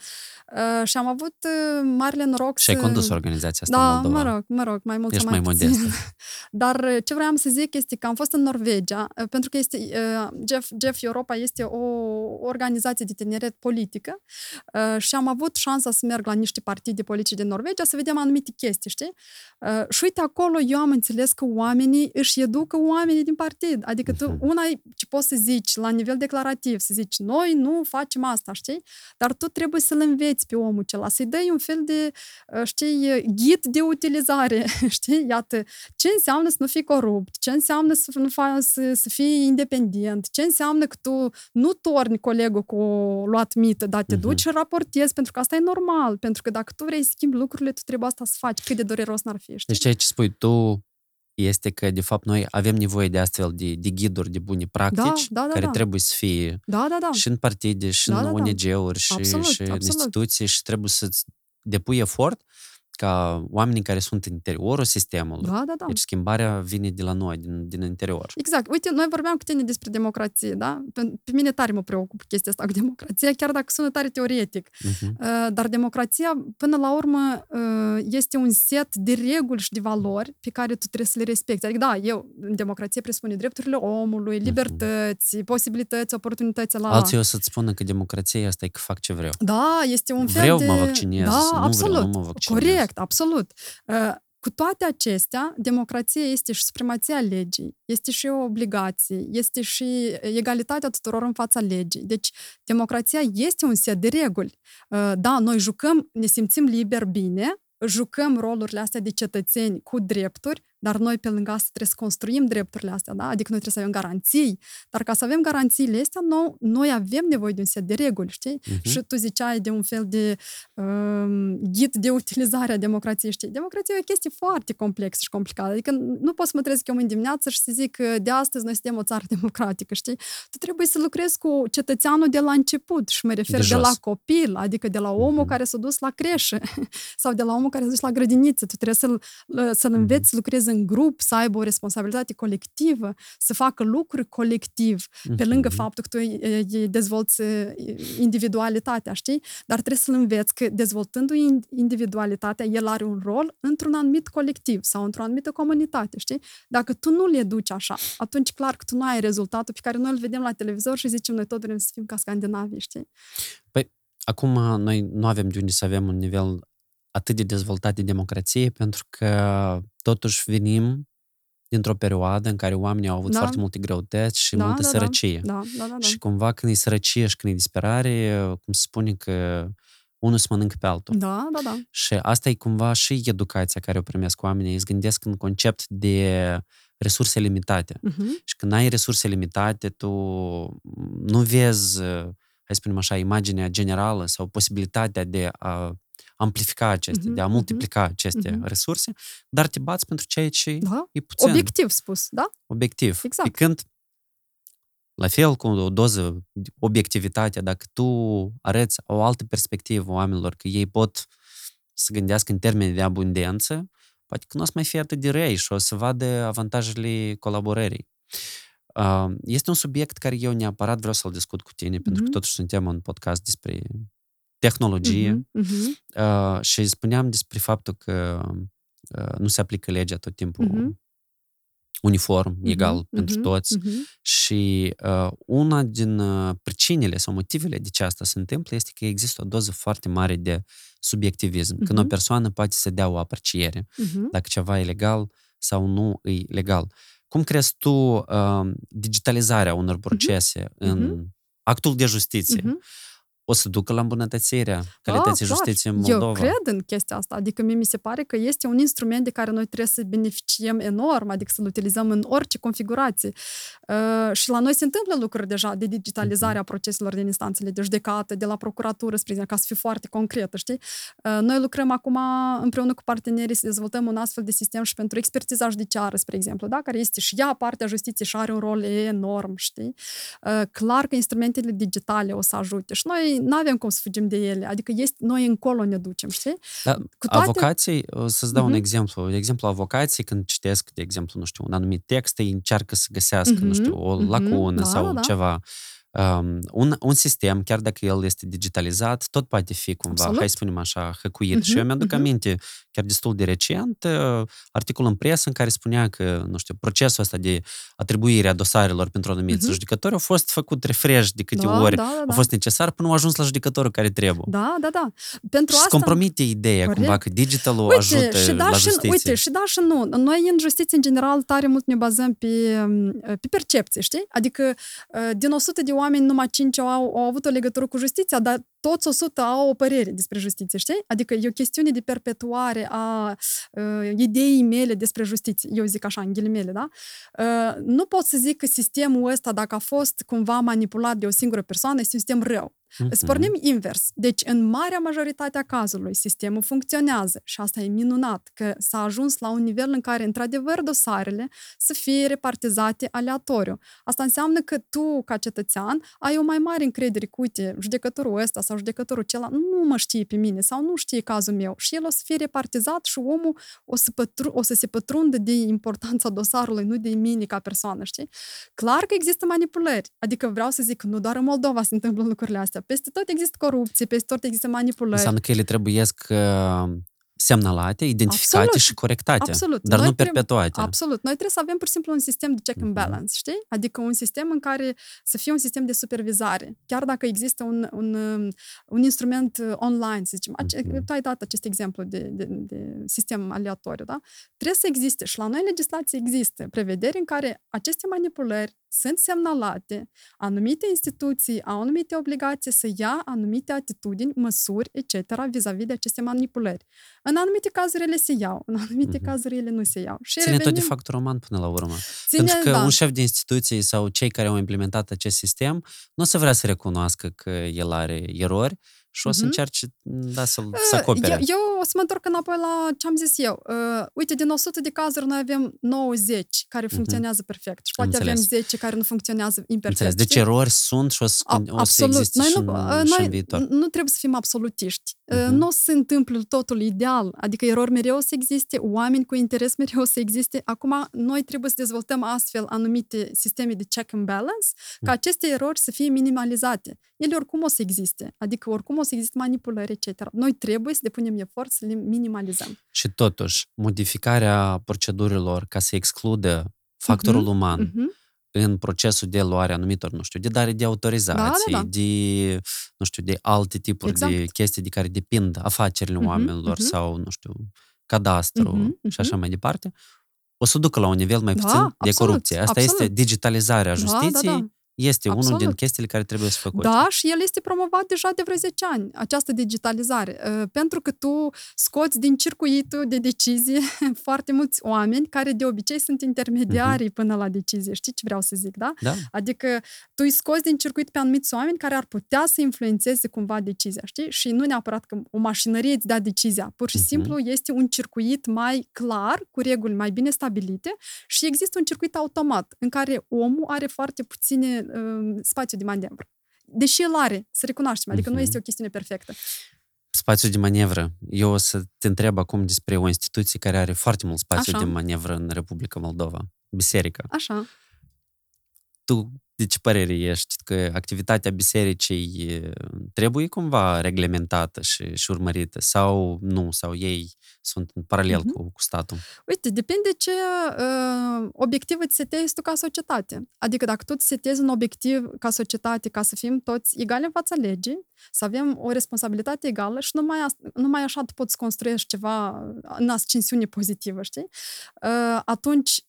uh, și am avut uh, marele noroc Și ai să... condus organizația asta Da, în Moldova. mă rog, mă rog, mai mult Ești sau mai, mai puțin. modestă. Dar uh, ce vreau să zic este că am fost în Norvegia, uh, pentru că este, uh, Jeff, Jeff Europa este o organizație de tineret politică uh, și am avut șansa să merg la niște partide politice din Norvegia să vedem anumite chestii, știi? Uh, Și uite, acolo eu am înțeles că oamenii își educă oamenii din partid. Adică tu, Mhm. una e ce poți să zici la nivel declarativ, să zici, noi nu facem asta, știi? Dar tu trebuie să-l înveți pe omul acela, să-i dai un fel de, uh, știi, ghid de utilizare, știi? Iată, ce înseamnă să nu fii corupt, ce înseamnă să, nu fa- să, să fii independent, ce înseamnă că tu nu torni colegul cu o luat mită, dar te Mhm. duci și raportezi, pentru că asta e normal, pentru că dacă tu vrei să schimbi lucrurile, tu trebuie asta să faci, cât de dureros n-ar fi, știi? Deci ceea ce spui tu este că, de fapt, noi avem nevoie de astfel de, de ghiduri, de bune practici, da, da, care da. trebuie să fie Da, da, da. și în partide, și Da, în da, da. ONG-uri, și, Absolut, și în absolut. instituții și trebuie să-ți depui efort ca oamenii care sunt în interiorul sistemului. Da, da, da. Deci schimbarea vine de la noi, din, din interior. Exact. Uite, noi vorbeam cu tine despre democrație, da? Pe, pe mine tare mă preocupă chestia asta cu democrația, chiar dacă sună tare teoretic. Uh-huh. Uh, Dar democrația, până la urmă, uh, este un set de reguli și de valori pe care tu trebuie să le respecti. Adică, da, eu, în democrație presupune drepturile omului, libertăți, posibilități, oportunități la... Alții o să-ți spună că democrația asta e că fac ce vreau. Da, este un fel Vreau, de... mă vaccinez, Da, nu absolut. vreau, nu mă vaccinez. Corect, absolut. Uh, Cu toate acestea, democrația este și supremația legii, este și o obligație, este și egalitatea tuturor în fața legii. Deci, democrația este un set de reguli. Uh, Da, noi jucăm, ne simțim liber bine, jucăm rolurile astea de cetățeni cu drepturi, dar noi pe lângă asta trebuie să construim drepturile astea, da? Adică noi trebuie să avem garanții. Dar ca să avem garanțiile astea, noi, noi avem nevoie de un set de reguli, știi? Mhm. Și tu ziceai de un fel de um, ghid de utilizare a democrației, știi? Democrația e o chestie foarte complexă și complicată. Adică nu pot să mă trezesc eu în dimineață și să zic că de astăzi noi suntem o țară democratică, știi? Tu trebuie să lucrezi cu cetățeanul de la început și mă refer De de, de la jos. copil, adică de la omul Mhm. care s-a dus la creșă sau de la omul care s-a dus la grădiniță. Tu trebuie să-l, să-l Mhm. înveți să lucreze în grup, să aibă o responsabilitate colectivă, să facă lucruri colectiv, pe lângă Mhm. faptul că tu îi- îi dezvolți e, individualitatea, știi? Dar trebuie să-l înveți că dezvoltându-i in- individualitatea, el are un rol într-un anumit colectiv sau într-o anumită comunitate, știi? Dacă tu nu le duci așa, atunci clar că tu nu ai rezultatul pe care noi îl vedem la televizor și zicem noi tot vrem să fim ca scandinavii, știi? Acum noi nu avem de unde să avem un nivel atât de dezvoltat de democrație, pentru că totuși venim dintr-o perioadă în care oamenii au avut Da. foarte multe greutăți și Da, multă da, da. sărăcie. Da, da, da. da. Și cumva când e sărăcie și când e disperare, cum se spune că unul se mănâncă pe altul. Da, da, da. Și asta e cumva și educația care o primesc oamenii. Îți gândesc în concept de resurse limitate. Uh-huh. Și când ai resurse limitate, tu nu vezi, hai să spunem așa, imaginea generală sau posibilitatea de a amplifica aceste, Mhm, de a mhm, multiplica aceste mhm. resurse, dar te bați pentru ceea ce Da? e puțin. Obiectiv spus, da? Obiectiv. Exact. Pe când, la fel cu o doză de obiectivitate, dacă tu arăți o altă perspectivă oamenilor, că ei pot să gândească în termeni de abundență, poate că nu o să mai fie atât de răi și o să vadă avantajele colaborării. Uh, Este un subiect care eu neapărat vreau să-l discut cu tine, pentru că Mhm. totuși suntem un podcast despre tehnologie Mhm, mhm, uh, și spuneam despre faptul că uh, nu se aplică legea tot timpul Mhm. uniform, mhm, egal pentru mhm, toți. mhm. Și uh, una din uh, pricinile sau motivele de ce asta se întâmplă este că există o doză foarte mare de subiectivism. Când o Mhm. persoană poate să dea o apreciere Mhm. dacă ceva e legal sau nu e legal. Cum crezi tu uh, digitalizarea unor procese în Mhm. actul de justiție Mhm. O să ducă la îmbunătățirea calității clar. justiției în Moldova? Eu cred în chestia asta. Adică mie mi se pare că este un instrument de care noi trebuie să beneficiem enorm, adică să-l utilizăm în orice configurație. Uh, și la noi se întâmplă lucruri deja de digitalizare a proceselor din instanțele de judecată, de la procuratură, spre exemplu, ca să fiu foarte concretă, știi? Uh, noi lucrăm acum împreună cu partenerii să dezvoltăm un astfel de sistem și pentru expertiza judiciară, spre exemplu, da? care este și ea partea justiției și are un rol enorm, știi? Uh, clar că instrumentele digitale o să ajute și noi nu avem cum să fugim de ele, adică este, noi încolo ne ducem, știi? Da, Cu toate- Avocații, o să-ți dau un Mhm. exemplu. De exemplu, avocații, când citesc, de exemplu, nu știu, un anumit text, ei încearcă să găsească, nu Mhm, știu, o mhm, lacună da, sau da, da. ceva. Um, un, un sistem, chiar dacă el este digitalizat, tot poate fi cumva, Absolut. hai să spunem așa, hăcuit. Și eu Mhm, mi-aduc mhm. aminte, chiar destul de recent, uh, articol în presă în care spunea că, nu știu, procesul ăsta de atribuire a dosarelor pentru anumiți Mhm. judecători a fost făcut refresh de câte da, ori da, da, a da. fost necesar până a ajuns la judecătorul care trebuie. Da, da, da. Pentru și asta... se compromite ideea Corect. cumva că digitalul Uite, ajută și da la și, justiție. uite, și da și nu. Noi în justiție, în general, tare mult ne bazăm pe, pe percepție, știi? Adică din 100 de oameni, numai 5 au, au avut o legătură cu justiția, dar toți 100 au o părere despre justiție, știi? Adică e o chestiune de perpetuare a uh, ideii mele despre justiție. Eu zic așa, în ghilimele, da? Uh, nu pot să zic că sistemul ăsta, dacă a fost cumva manipulat de o singură persoană, este un sistem rău. Uh-huh. Spornim invers. Deci, în marea majoritate a cazului, sistemul funcționează și asta e minunat, că s-a ajuns la un nivel în care, într-adevăr, dosarele să fie repartizate aleatoriu. Asta înseamnă că tu, ca cetățean, ai o mai mare încredere cu, uite, judecătorul ăsta sau judecătorul celălalt nu mă știe pe mine sau nu știe cazul meu și el o să fie repartizat și omul o să, pătru- o să se pătrundă de importanța dosarului, nu de mine ca persoană, știi? Clar că există manipulări. Adică vreau să zic că nu doar în Moldova se întâmplă lucrurile astea. Peste tot există corupție, peste tot există manipulări. Înseamnă că ele trebuie semnalate, identificate Absolut. și corectate, Absolut. dar Noi nu perpetuate. Trebuie, absolut. Noi trebuie să avem pur și simplu un sistem de check and mhm. balance, știi? Adică un sistem în care să fie un sistem de supervizare. Chiar dacă există un, un, un instrument online, să zicem, mm-hmm. tu ai dat acest exemplu de, de, de sistem aleatoriu, da? Trebuie să existe și la noi legislație există prevederi în care aceste manipulări sunt semnalate, anumite instituții au anumite obligații să ia anumite atitudini, măsuri, etc. vis-a-vis de aceste manipulări. În anumite cazuri ele se iau, în anumite mm-hmm. cazuri ele nu se iau. Și Ține revenim... tot de factul roman până la urmă. Ține, Pentru că da. un șef de instituție sau cei care au implementat acest sistem nu o să vrea să recunoască că el are erori, și o să mm-hmm. încerci da, să, să acopere. Eu, eu o să mă întorc înapoi la ce am zis eu. Uh, uite, din 100 de cazuri noi avem 90 care funcționează mm-hmm. perfect și poate Înțeles. avem 10 care nu funcționează imperfect. Înțeles. Deci erori sunt și o să, A, o să existe noi și, nu, în, și noi în viitor. Nu trebuie să fim absolutiști. Uh-huh. Nu se întâmplă totul ideal. Adică erori mereu să existe, oameni cu interes mereu să existe. Acum, noi trebuie să dezvoltăm astfel anumite sisteme de check and balance ca aceste erori să fie minimalizate. Ele oricum o să existe. Adică oricum o să existe manipulări, etc. Noi trebuie să depunem efort să le minimalizăm. Și totuși, modificarea procedurilor ca să excludă factorul uh-huh. uman uh-huh în procesul de luare anumitor, nu știu, de dare de autorizații, da, da, da. de, nu știu, de alte tipuri exact. de chestii de care depind afacerile uh-huh, oamenilor uh-huh. sau, nu știu, cadastru uh-huh, uh-huh. și așa mai departe, o să ducă la un nivel mai da, puțin da, de corupție. Asta absolut. este digitalizarea justiției da, da, da este Absolut. unul din chestiile care trebuie să făcute. Da, și el este promovat deja de vreo 10 ani, această digitalizare. Uh, pentru că tu scoți din circuitul de decizie foarte mulți oameni care de obicei sunt intermediarii uh-huh. până la decizie. Știi ce vreau să zic, da? da? Adică tu îi scoți din circuit pe anumiți oameni care ar putea să influențeze cumva decizia, știi? Și nu neapărat că o mașinărie îți dea decizia. Pur și uh-huh. simplu este un circuit mai clar, cu reguli mai bine stabilite și există un circuit automat în care omul are foarte puține uh, spațiu de manevră. Deși el are, să recunoaștem, adică uh-huh. nu mhm. este o chestiune perfectă. Spațiu de manevră. Eu o să te întreb acum despre o instituție care are foarte mult spațiu Așa. de manevră în Republica Moldova. Biserica. Așa. Tu de ce părere ești că activitatea bisericii trebuie cumva reglementată și, și urmărită sau nu, sau ei sunt în paralel uh-huh. cu, cu statul? Uite, depinde ce uh, obiectiv îți setezi tu ca societate. Adică dacă tu îți setezi un obiectiv ca societate, ca să fim toți egali în fața legii, să avem o responsabilitate egală și numai, numai așa tu poți construiești ceva în ascensiune pozitivă, știi? Uh, atunci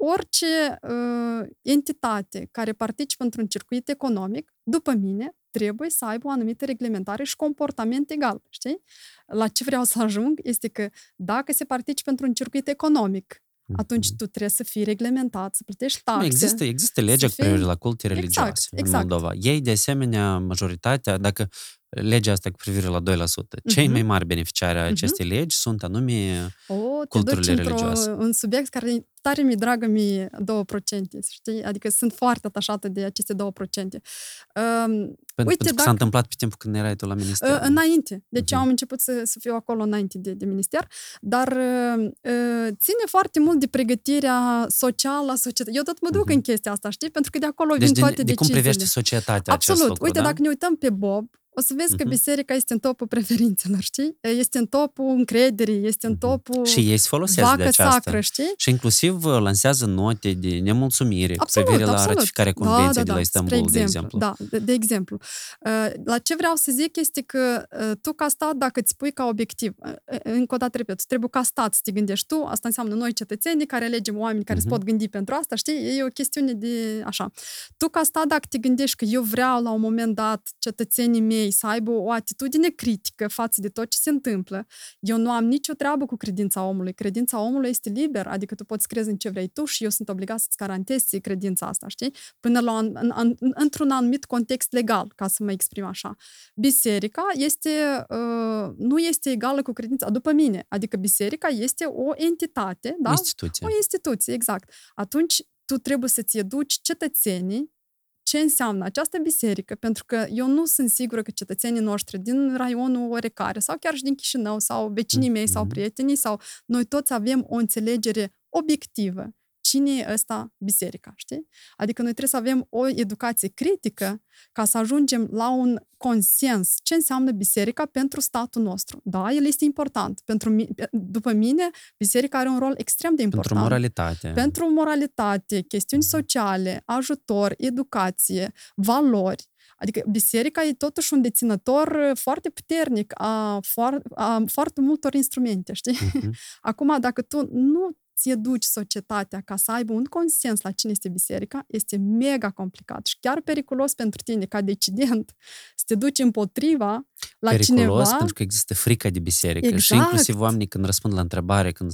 orice uh, entitate care participă într-un circuit economic, după mine, trebuie să aibă o anumită reglementare și comportament egal, știi? La ce vreau să ajung este că dacă se participă într-un circuit economic, atunci tu trebuie să fii reglementat, să plătești taxe. Există, există legea cu privire la culte exact, religioase exact, în exact. Moldova. Ei, de asemenea, majoritatea, dacă legea asta cu privire la 2%. Uh-huh. Cei mhm. mai mari beneficiari ai uh-huh. acestei legi sunt anume o, culturile religioase. un subiect care tare mi dragă mie 2%, știi? Adică sunt foarte atașată de aceste 2%. Um, pentru, uite, pentru că s-a întâmplat pe timpul când erai tu la minister. Uh, înainte. Deci uh-huh. am început să, să fiu acolo înainte de, de minister, dar uh, ține foarte mult de pregătirea socială a societății. Eu tot mă duc uh-huh. în chestia asta, știi? Pentru că de acolo deci vin de, toate de deciziile. cum privește societatea Absolut. acest lucru, Uite, da? dacă ne uităm pe Bob, o să vezi că uh-huh. biserica este în topul preferințelor, știi? Este în topul încrederii, este în topul Și ei se folosesc de aceasta. sacră, știi? Și inclusiv uh, lansează note de nemulțumire absolut, cu privire la absolut. ratificarea da, convenției da, da, de la Istanbul, exemplu, de exemplu. Da, de, de exemplu. Uh, la ce vreau să zic este că uh, tu ca stat, dacă îți pui ca obiectiv, încă o dată repet, trebuie ca stat să te gândești tu, asta înseamnă noi cetățenii care alegem oameni care uh-huh. se pot gândi pentru asta, știi? E o chestiune de așa. Tu ca stat, dacă te gândești că eu vreau la un moment dat cetățenii mei mei să aibă o atitudine critică față de tot ce se întâmplă. Eu nu am nicio treabă cu credința omului. Credința omului este liber, adică tu poți crezi în ce vrei tu și eu sunt obligat să-ți garantez credința asta, știi? Până la un, în, în, într-un anumit context legal, ca să mă exprim așa. Biserica este, uh, nu este egală cu credința, după mine. Adică biserica este o entitate, da? Instituție. O instituție, exact. Atunci tu trebuie să-ți educi cetățenii ce înseamnă această biserică, pentru că eu nu sunt sigură că cetățenii noștri din raionul oarecare sau chiar și din Chișinău sau vecinii mei sau prietenii sau noi toți avem o înțelegere obiectivă cine e ăsta biserica, știi? Adică noi trebuie să avem o educație critică ca să ajungem la un consens ce înseamnă biserica pentru statul nostru. Da, el este important. Pentru mi- după mine, biserica are un rol extrem de important. Pentru moralitate. Pentru moralitate, chestiuni sociale, ajutor, educație, valori. Adică biserica e totuși un deținător foarte puternic a, foar, a foarte multor instrumente, știi? Uh-huh. Acum, dacă tu nu ți educi societatea ca să aibă un consens la cine este biserica, este mega complicat și chiar periculos pentru tine ca decident să te duci împotriva la periculos cineva. pentru că există frica de biserică Exact. și inclusiv oamenii când răspund la întrebare, când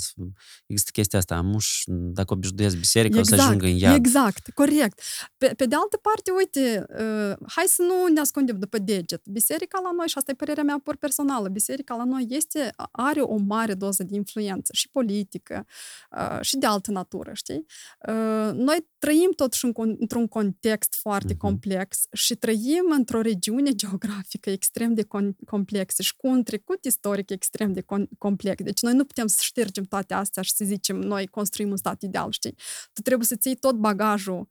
există chestia asta, muș, dacă obișnuiesc biserica, exact, o să ajungă în iad. Exact, corect. Pe, pe de altă parte, uite, uh, hai să nu ne ascundem după deget. Biserica la noi, și asta e părerea mea pur personală, biserica la noi este, are o mare doză de influență și politică uh, și de altă natură, știi? Uh, noi trăim totuși în, într-un context foarte uh-huh. complex și trăim într-o regiune geografică extrem de complexă și cu un trecut istoric extrem de complex. Deci noi nu putem să ștergem toate astea și să zicem noi construim un stat ideal, știi? Tu trebuie să ții tot bagajul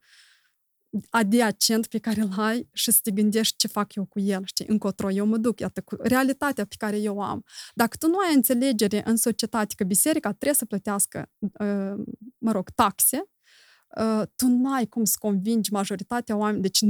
adiacent pe care îl ai și să te gândești ce fac eu cu el, știi, încotro eu mă duc, iată, cu realitatea pe care eu o am. Dacă tu nu ai înțelegere în societate că biserica trebuie să plătească, mă rog, taxe, Uh, tu n-ai cum să convingi majoritatea oamenilor, deci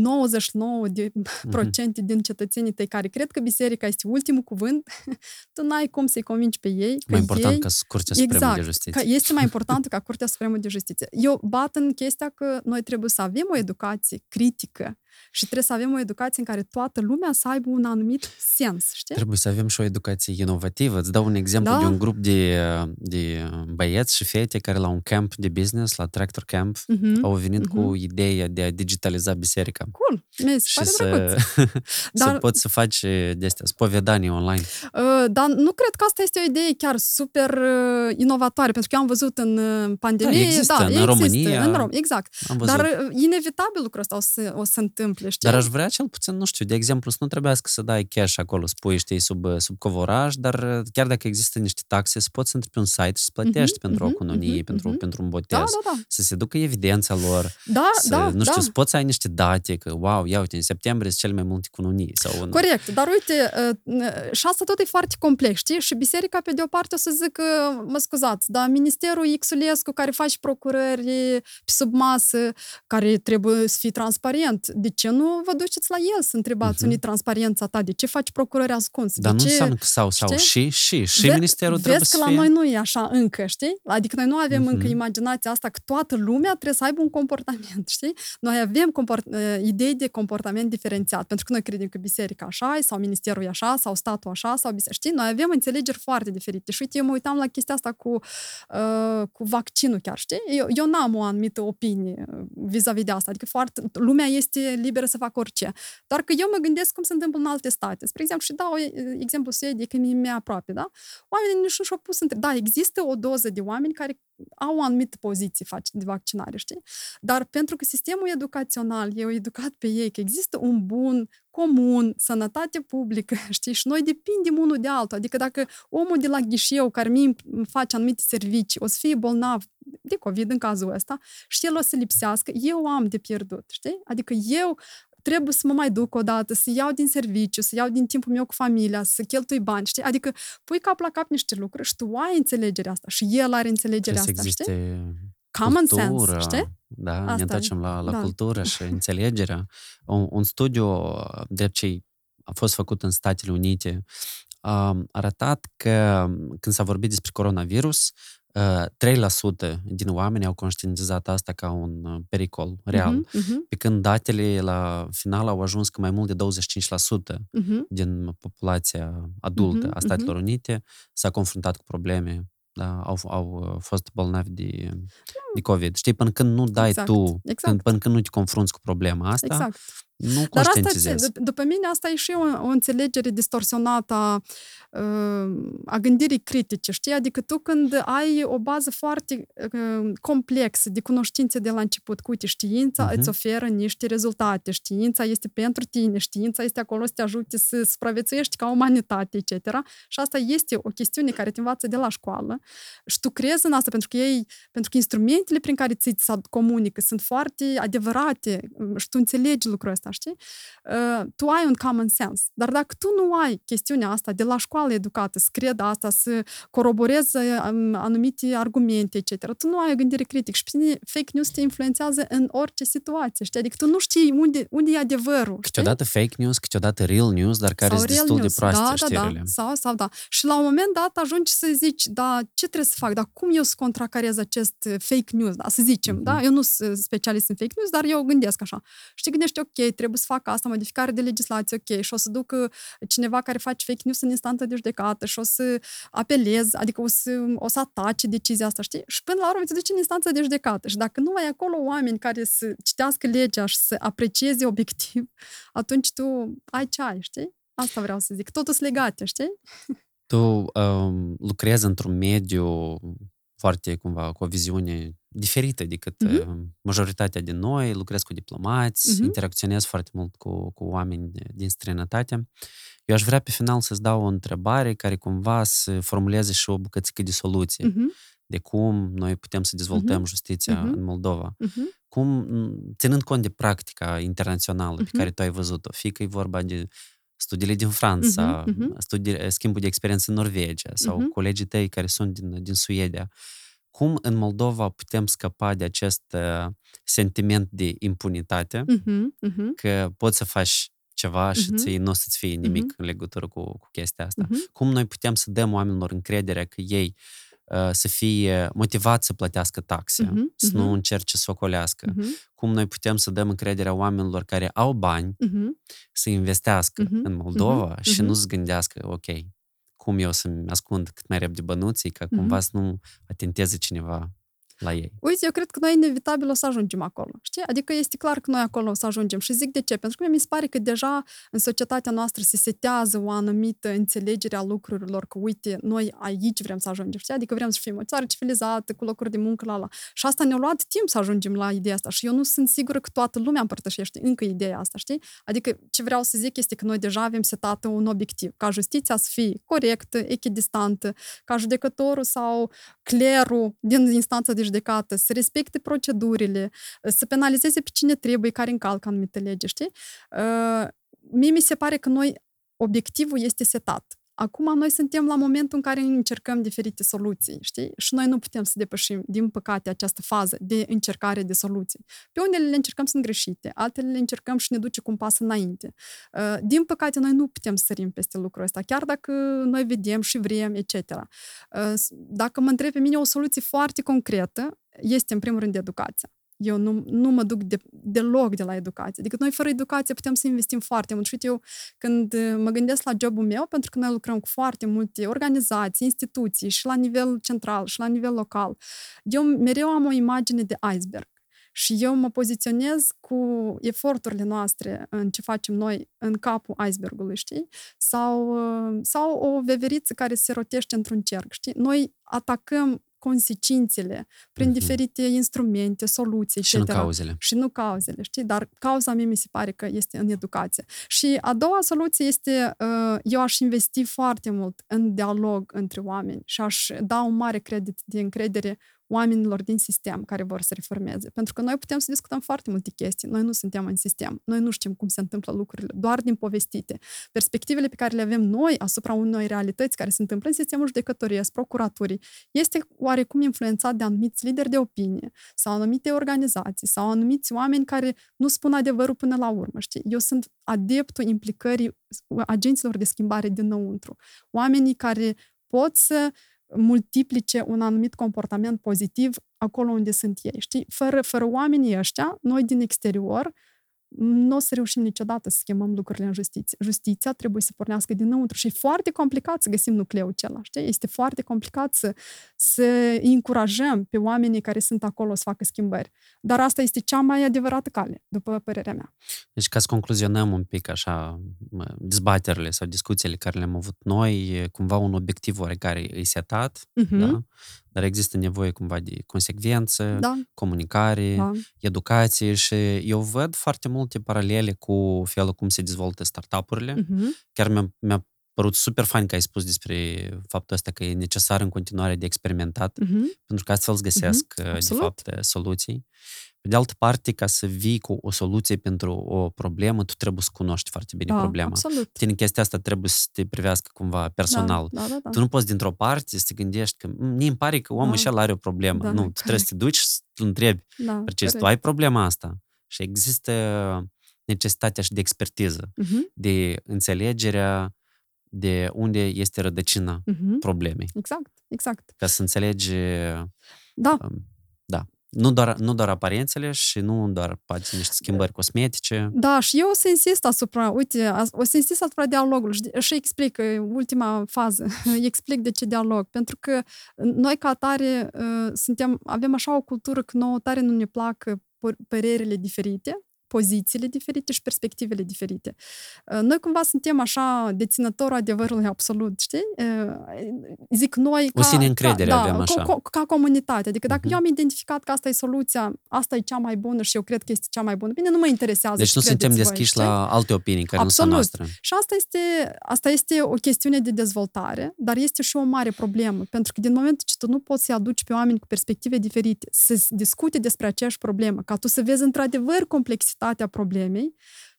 99% de mm-hmm. procente din cetățenii tăi care cred că biserica este ultimul cuvânt, tu n-ai cum să-i convingi pe ei. Că mai important ei, ca Curtea Supremă exact, de Justiție. Că este mai important ca Curtea Supremă de Justiție. Eu bat în chestia că noi trebuie să avem o educație critică și trebuie să avem o educație în care toată lumea să aibă un anumit sens, știi? Trebuie să avem și o educație inovativă. Îți dau un exemplu Da. de un grup de, de băieți și fete care la un camp de business, la Tractor Camp, Mhm. au venit cu Mhm. ideea de a digitaliza biserica. Cool, mi se Și pare să, drăguț. să Dar- poți să faci de astea, spovedanii online. Uh, Dar nu cred că asta este o idee chiar super uh, inovatoare, pentru că eu am văzut în uh, pandemie... Da, există, în există, România. În Rom- exact. Am văzut. Dar uh, inevitabil lucrul ăsta o să, o să întâmple, știi? Dar aș vrea cel puțin, nu știu, de exemplu, să nu trebuiască să dai cash acolo, să pui, știi, sub, sub covoraj, dar chiar dacă există niște taxe, să poți să intri pe un site și să plătești Mhm, pentru o mhm, cununie, mhm, pentru, mhm. pentru un botez, Da, da, da. să se ducă evidența lor, Da, să, da, nu știu, da. să poți să ai niște date, că, wow, ia uite, în septembrie sunt cele mai multe cununii. Sau în... Corect, dar uite, uh, uh, și asta tot e foarte complex, știi? Și biserica, pe de o parte, o să zică, mă scuzați, dar Ministerul Xulescu care face procurări pe sub masă, care trebuie să fie transparent, de ce nu vă duceți la el să întrebați Mhm. unii transparența ta? De ce faci procurări ascunse? Dar de nu ce... înseamnă că sau, sau știi? și, și, și Ve- ministerul trebuie Vezi să că la fie... noi nu e așa încă, știi? Adică noi nu avem Mhm. încă imaginația asta că toată lumea trebuie să aibă un comportament, știi? Noi avem comport- uh, idei de comportament diferențiat, pentru că noi credem că biserica așa e, sau ministerul e așa, sau statul așa, sau biserica, știi? Noi avem înțelegeri foarte diferite. Și uite, eu mă uitam la chestia asta cu, uh, cu vaccinul chiar, știi? Eu, eu n-am o anumită opinie uh, vis-a-vis de asta, adică foarte, lumea este liberă să facă orice. Doar că eu mă gândesc cum se întâmplă în alte state. Spre exemplu, și dau uh, exemplu Suediei, că mi-e aproape, da? Oamenii nici nu și-au pus între... Da, există o doză de oameni care au o anumită poziție fac- de vaccinare, știi? Dar pentru că sistemul educațional e educat pe ei, că există un bun comun, sănătate publică, știi? Și noi depindem unul de altul. Adică dacă omul de la ghișeu care mie îmi face anumite servicii o să fie bolnav de COVID în cazul ăsta și el o să lipsească, eu am de pierdut, știi? Adică eu trebuie să mă mai duc o dată, să iau din serviciu, să iau din timpul meu cu familia, să cheltui bani, știi? Adică pui cap la cap niște lucruri și tu ai înțelegerea asta și el are înțelegerea Trebuie să asta, știi? existe Common cultură, sense, știi? Da, Asta ne e. întoarcem la, la Da. cultură și înțelegerea. Un, un studiu, de ce a fost făcut în Statele Unite, a arătat că când s-a vorbit despre coronavirus, 3% din oameni au conștientizat asta ca un uh, pericol real. Uh-huh, uh-huh, Pe când datele la final au ajuns că mai mult de 25% uh-huh. din populația adultă Mhm, a Statelor Unite s-a confruntat cu probleme, da, au, au uh, fost bolnavi de, de COVID. Știi, până când nu dai Exact, tu, exact. când, până când nu te confrunți cu problema asta, Exact. Nu Dar asta, conștientizezi. d- după mine, asta e și o, o înțelegere distorsionată a, uh, a gândirii critice, știi? Adică tu când ai o bază foarte uh, complexă de cunoștințe de la început, cu uite, știința Mhm. îți oferă niște rezultate, știința este pentru tine, știința este acolo să te ajute să supraviețuiești ca umanitate, etc. Și asta este o chestiune care te învață de la școală și tu crezi în asta pentru că ei, pentru că instrumentele prin care ți se comunică sunt foarte adevărate um, și tu înțelegi lucrul ăsta, știi? Uh, tu ai un common sense. Dar dacă tu nu ai chestiunea asta de la școală educată, să cred asta, să coroborezi um, anumite argumente, etc., tu nu ai o gândire critică și pe tine fake news te influențează în orice situație, știi? Adică tu nu știi unde, unde e adevărul, știi? Câteodată fake news, câteodată real news, dar care Sau sunt real destul de news. proaste da, da, știrile. da. Sau, sau, da. Și la un moment dat ajungi să zici, da, ce trebuie să fac? Da, cum eu să contracarez acest uh, fake news? Da, să zicem, Mhm. da? Eu nu sunt specialist în fake news, dar eu gândesc așa. Și te gândești, ok, trebuie să fac asta, modificare de legislație, ok, și o să duc uh, cineva care face fake news în instanță de judecată și o să apelez, adică o să, o să atace decizia asta, știi? Și până la urmă te duci în instanță de judecată. Și dacă nu ai acolo oameni care să citească legea și să aprecieze obiectiv, atunci tu ai ce ai, știi? Asta vreau să zic. Totul sunt legate, știi? Tu um, lucrezi într-un mediu foarte, cumva, cu o viziune diferită decât Mhm. uh, majoritatea din noi, lucrez cu diplomați, Mhm. interacționez foarte mult cu, cu oameni din străinătate. Eu aș vrea pe final să-ți dau o întrebare care cumva să formuleze și o bucățică de soluție Mhm, de cum noi putem să dezvoltăm Mhm. justiția Mhm. în Moldova. mhm, Cum, m, ținând cont de practica internațională pe Mhm. care tu ai văzut-o, fie că e vorba de studiile din Franța, Mhm, mhm. studii, schimbul de experiență în Norvegia sau Mhm. colegii tăi care sunt din, din Suedia, cum în Moldova putem scăpa de acest uh, sentiment de impunitate, mhm, mhm, că poți să faci ceva și Mhm. ție nu o să-ți fie nimic Mhm. în legătură cu, cu chestia asta. mhm, Cum noi putem să dăm oamenilor încrederea că ei uh, să fie motivați să plătească taxe, Mhm, să mhm. nu încerce să ocolească. mhm, Cum noi putem să dăm încrederea oamenilor care au bani mhm, să investească Mhm, în Moldova mhm, și mhm. nu să gândească, ok, cum eu să-mi ascund cât mai repede bănuții ca cumva Mhm. să nu atenteze cineva la ei. Uite, eu cred că noi inevitabil o să ajungem acolo, știi? Adică este clar că noi acolo o să ajungem. Și zic de ce? Pentru că mi se pare că deja în societatea noastră se setează o anumită înțelegere a lucrurilor, că uite, noi aici vrem să ajungem, știi? Adică vrem să fim o țară civilizată, cu locuri de muncă la la. Și asta ne-a luat timp să ajungem la ideea asta și eu nu sunt sigură că toată lumea împărtășește încă ideea asta, știi? Adică ce vreau să zic este că noi deja avem setat un obiectiv, ca justiția să fie corectă, echidistantă, ca judecătorul sau clerul din instanța de judecată să respecte procedurile, să penalizeze pe cine trebuie care încalcă anumite legi, știi? Uh, Mie mi se pare că noi, obiectivul este setat. Acum noi suntem la momentul în care încercăm diferite soluții, știi? Și noi nu putem să depășim, din păcate, această fază de încercare de soluții. Pe unele le încercăm sunt greșite, altele le încercăm și ne duce cu un pas înainte. Uh, Din păcate, noi nu putem să sărim peste lucrul ăsta, chiar dacă noi vedem și vrem, etc. Uh, Dacă mă întreb pe mine, o soluție foarte concretă este, în primul rând, educația. Eu nu, nu mă duc de, deloc de la educație. Adică noi, fără educație, putem să investim foarte mult. Și uite, eu, când uh, mă gândesc la jobul meu, pentru că noi lucrăm cu foarte multe organizații, instituții, și la nivel central, și la nivel local, eu mereu am o imagine de iceberg. Și eu mă poziționez cu eforturile noastre în ce facem noi în capul icebergului, știi? Sau, uh, sau o veveriță care se rotește într-un cerc, știi? Noi atacăm consecințele prin Mhm. diferite instrumente, soluții, Și nu etc. cauzele. Și nu cauzele, știi? Dar cauza mie mi se pare că este în educație. Și a doua soluție este, uh, eu aș investi foarte mult în dialog între oameni și aș da un mare credit de încredere oamenilor din sistem care vor să reformeze. Pentru că noi putem să discutăm foarte multe chestii. Noi nu suntem în sistem. Noi nu știm cum se întâmplă lucrurile, doar din povestite. Perspectivele pe care le avem noi asupra unei realități care se întâmplă în sistemul judecătoriei, procuraturii, este oarecum influențat de anumiți lideri de opinie sau anumite organizații sau anumiți oameni care nu spun adevărul până la urmă. Știi? Eu sunt adeptul implicării agenților de schimbare dinăuntru. Oamenii care pot să multiplice un anumit comportament pozitiv acolo unde sunt ei. Știi? Fără, fără oamenii ăștia, noi din exterior, nu o să reușim niciodată să schimbăm lucrurile în justiție. Justiția trebuie să pornească dinăuntru și e foarte complicat să găsim nucleul acela, știi? Este foarte complicat să, să încurajăm pe oamenii care sunt acolo să facă schimbări. Dar asta este cea mai adevărată cale, după părerea mea. Deci ca să concluzionăm un pic așa dezbaterile sau discuțiile care le-am avut noi, cumva un obiectiv oarecare e setat, uh-huh. da? Dar există nevoie cumva de consecvență, da. comunicare, Da. educație și eu văd foarte multe paralele cu felul cum se dezvoltă startup-urile. Uh-huh. Chiar mi-a, mi-a părut super fain că ai spus despre faptul ăsta că e necesar în continuare de experimentat, Uh-huh. pentru că astfel îți găsesc, uh, de absolut. fapt, soluții. Pe de altă parte, ca să vii cu o soluție pentru o problemă, tu trebuie să cunoști foarte bine Da, problema. absolut. Tine chestia asta trebuie să te privească cumva personal. Da, da, da. da. Tu nu poți dintr-o parte să te gândești că "Mm, mie îmi pare că omul Da. ăștia are o problemă. Da, nu, tu trebuie să te duci și să îl întrebi. da, Precis, tu corect. ai problema asta. Și există necesitatea și de expertiză, Mhm, de înțelegerea de unde este rădăcina mhm. problemei. Exact, exact. Ca să înțelegi, Da, um, da, nu doar, nu doar aparențele și nu doar poate niște schimbări cosmetice. Da, și eu o să insist asupra, uite, as- o să insist asupra dialogului și, și explic uh, ultima fază, explic de ce dialog, pentru că noi ca atare uh, suntem, avem așa o cultură că nouă tare nu ne plac uh, păr- părerile diferite, pozițiile diferite și perspectivele diferite. Uh, Noi cumva suntem așa deținătorul adevărului absolut, știi? Uh, Zic noi O ca... sine încredere ca, avem da, așa. Ca, ca comunitate. Adică dacă Mhm. eu am identificat că asta e soluția, asta e cea mai bună și eu cred că este cea mai bună, bine, nu mă interesează Deci ce nu suntem credeți voi, deschiși știi? la alte opinii care Absolut. nu sunt noastre. Și asta este, asta este o chestiune de dezvoltare, dar este și o mare problemă, pentru că din momentul ce tu nu poți să aduci pe oameni cu perspective diferite să s- discute despre aceeași problemă, ca tu să vezi într-adevăr complexitatea problemei,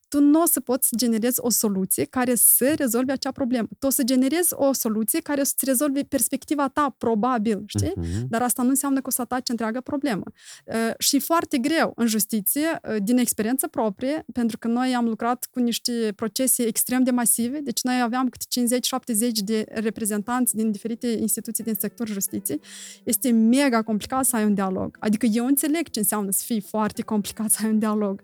tu nu o să poți să generezi o soluție care să rezolve acea problemă. Tu o să generezi o soluție care o să-ți rezolve perspectiva ta, probabil, știi? Mhm. Dar asta nu înseamnă că o să ataci întreaga problemă. Uh, și e foarte greu în justiție, uh, din experiență proprie, pentru că noi am lucrat cu niște procese extrem de masive, deci noi aveam câte 50-70 de reprezentanți din diferite instituții din sectorul justiției. Este mega complicat să ai un dialog. Adică eu înțeleg ce înseamnă să fie foarte complicat să ai un dialog.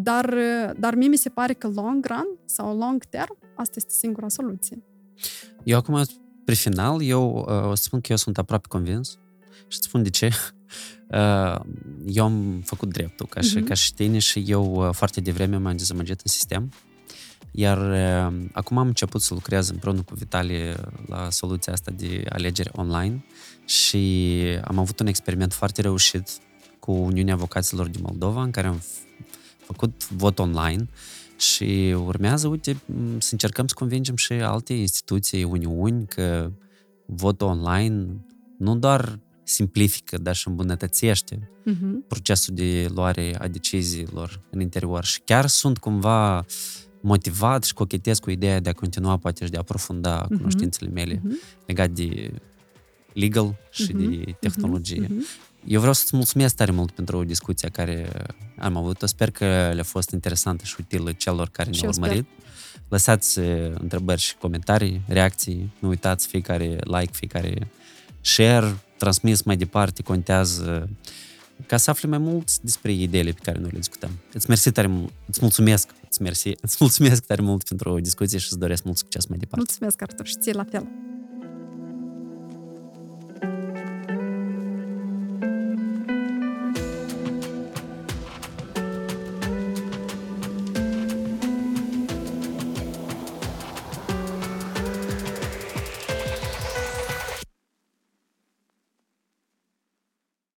Dar, uh, dar mie mi se pare că long run sau long term, asta este singura soluție. Eu acum, pe final, eu uh, o să spun că eu sunt aproape convins și îți spun de ce. Uh, eu am făcut dreptul ca și, Mhm. ca și tine și eu uh, foarte devreme m-am dezamăgit în sistem. Iar uh, acum am început să lucrez împreună cu Vitalie la soluția asta de alegeri online și am avut un experiment foarte reușit cu Uniunea Avocaților din Moldova în care am f- făcut vot online și urmează, uite, m, să încercăm să convingem și alte instituții, uniuni, că votul online nu doar simplifică, dar și îmbunătățește Mhm. procesul de luare a deciziilor în interior și chiar sunt cumva motivat și cochetez cu ideea de a continua poate și de a aprofunda Mhm. cunoștințele mele Mhm. legat de legal și Mhm. de tehnologie. Mhm. Eu vreau să-ți mulțumesc tare mult pentru discuția care am avut-o. Sper că le-a fost interesantă și utilă celor care Și ne-au eu sper. urmărit. Lăsați uh, întrebări și comentarii, reacții. Nu uitați, fiecare like, fiecare share, transmis mai departe, contează ca să afli mai mult despre ideile pe care noi le discutăm. Îți mersi tare mult, îți mulțumesc, îți mersi, îți mulțumesc tare mult pentru discuție și îți doresc mult succes mai departe. Mulțumesc, Artur, și ție la fel.